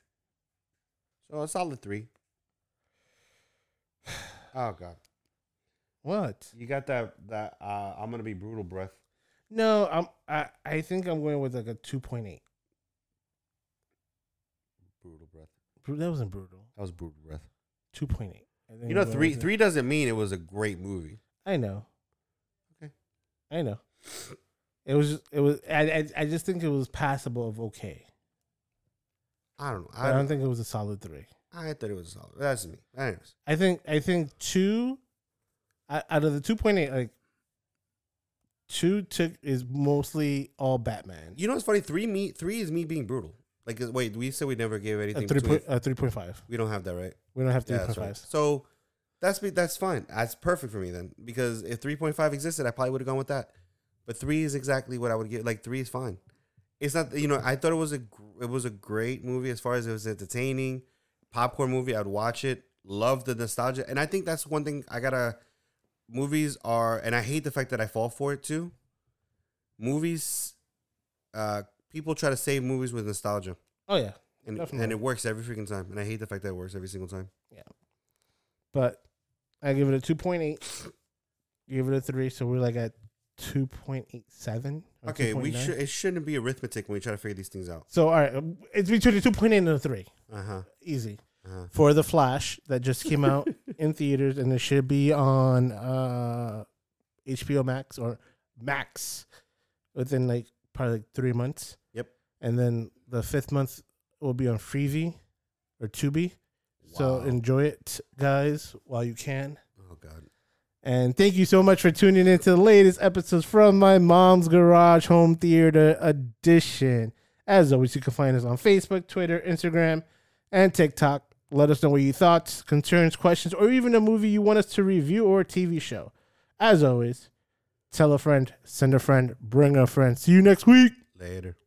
So a solid three. (sighs) Oh God, What? you got that that uh, I'm gonna be brutal breath. No, I'm. I I think I'm going with like a two point eight. Brutal breath. That wasn't brutal. That was brutal breath. Two point eight. You know, three three doesn't mean it was a great movie. I know. Okay. I know. It was. Just, it was. I, I. I just think it was passable of okay. I don't know. I, I don't think it was a solid three. I thought it was solid. That's me. Anyways, I think. I think two. Out of the two point eight, like two took is mostly all Batman. you know what's funny? Three me three is me being brutal. Like, wait, we said we never gave A anything. three between- point. A three point five. we don't have that, right? We don't have three Yeah, point that's right. five. So that's me. That's fine. That's perfect for me then, because if three point five existed, I probably would have gone with that. But three is exactly what I would get. Like three is fine. It's not. You know, I thought it was a gr- it was a great movie as far as it was entertaining, popcorn movie. I'd watch it. Love the nostalgia, and I think that's one thing I gotta. Movies are, and I hate the fact that I fall for it too. Movies, uh, people try to save movies with nostalgia, Oh yeah, and Definitely. and it works every freaking time. And I hate the fact that it works every single time. Yeah. But I give it a two point eight. Give it a three, so we're like at two point eight seven. Okay, we should. It shouldn't be arithmetic when we try to figure these things out. So all right, um, it's between a two point eight and a three. Uh huh. Easy Uh-huh. for the Flash that just came out (laughs) in theaters, and it should be on uh, HBO Max or Max within like probably like three months. Yep. And then the fifth month will be on Freevee or Tubi. So enjoy it, guys, while you can. Oh God. And thank you so much for tuning in to the latest episodes from my mom's garage home theater edition. As always, you can find us on Facebook, Twitter, Instagram, and TikTok. Let us know what your thoughts, concerns, questions, or even a movie you want us to review or a TV show. As always, tell a friend, send a friend, bring a friend. See you next week. Later.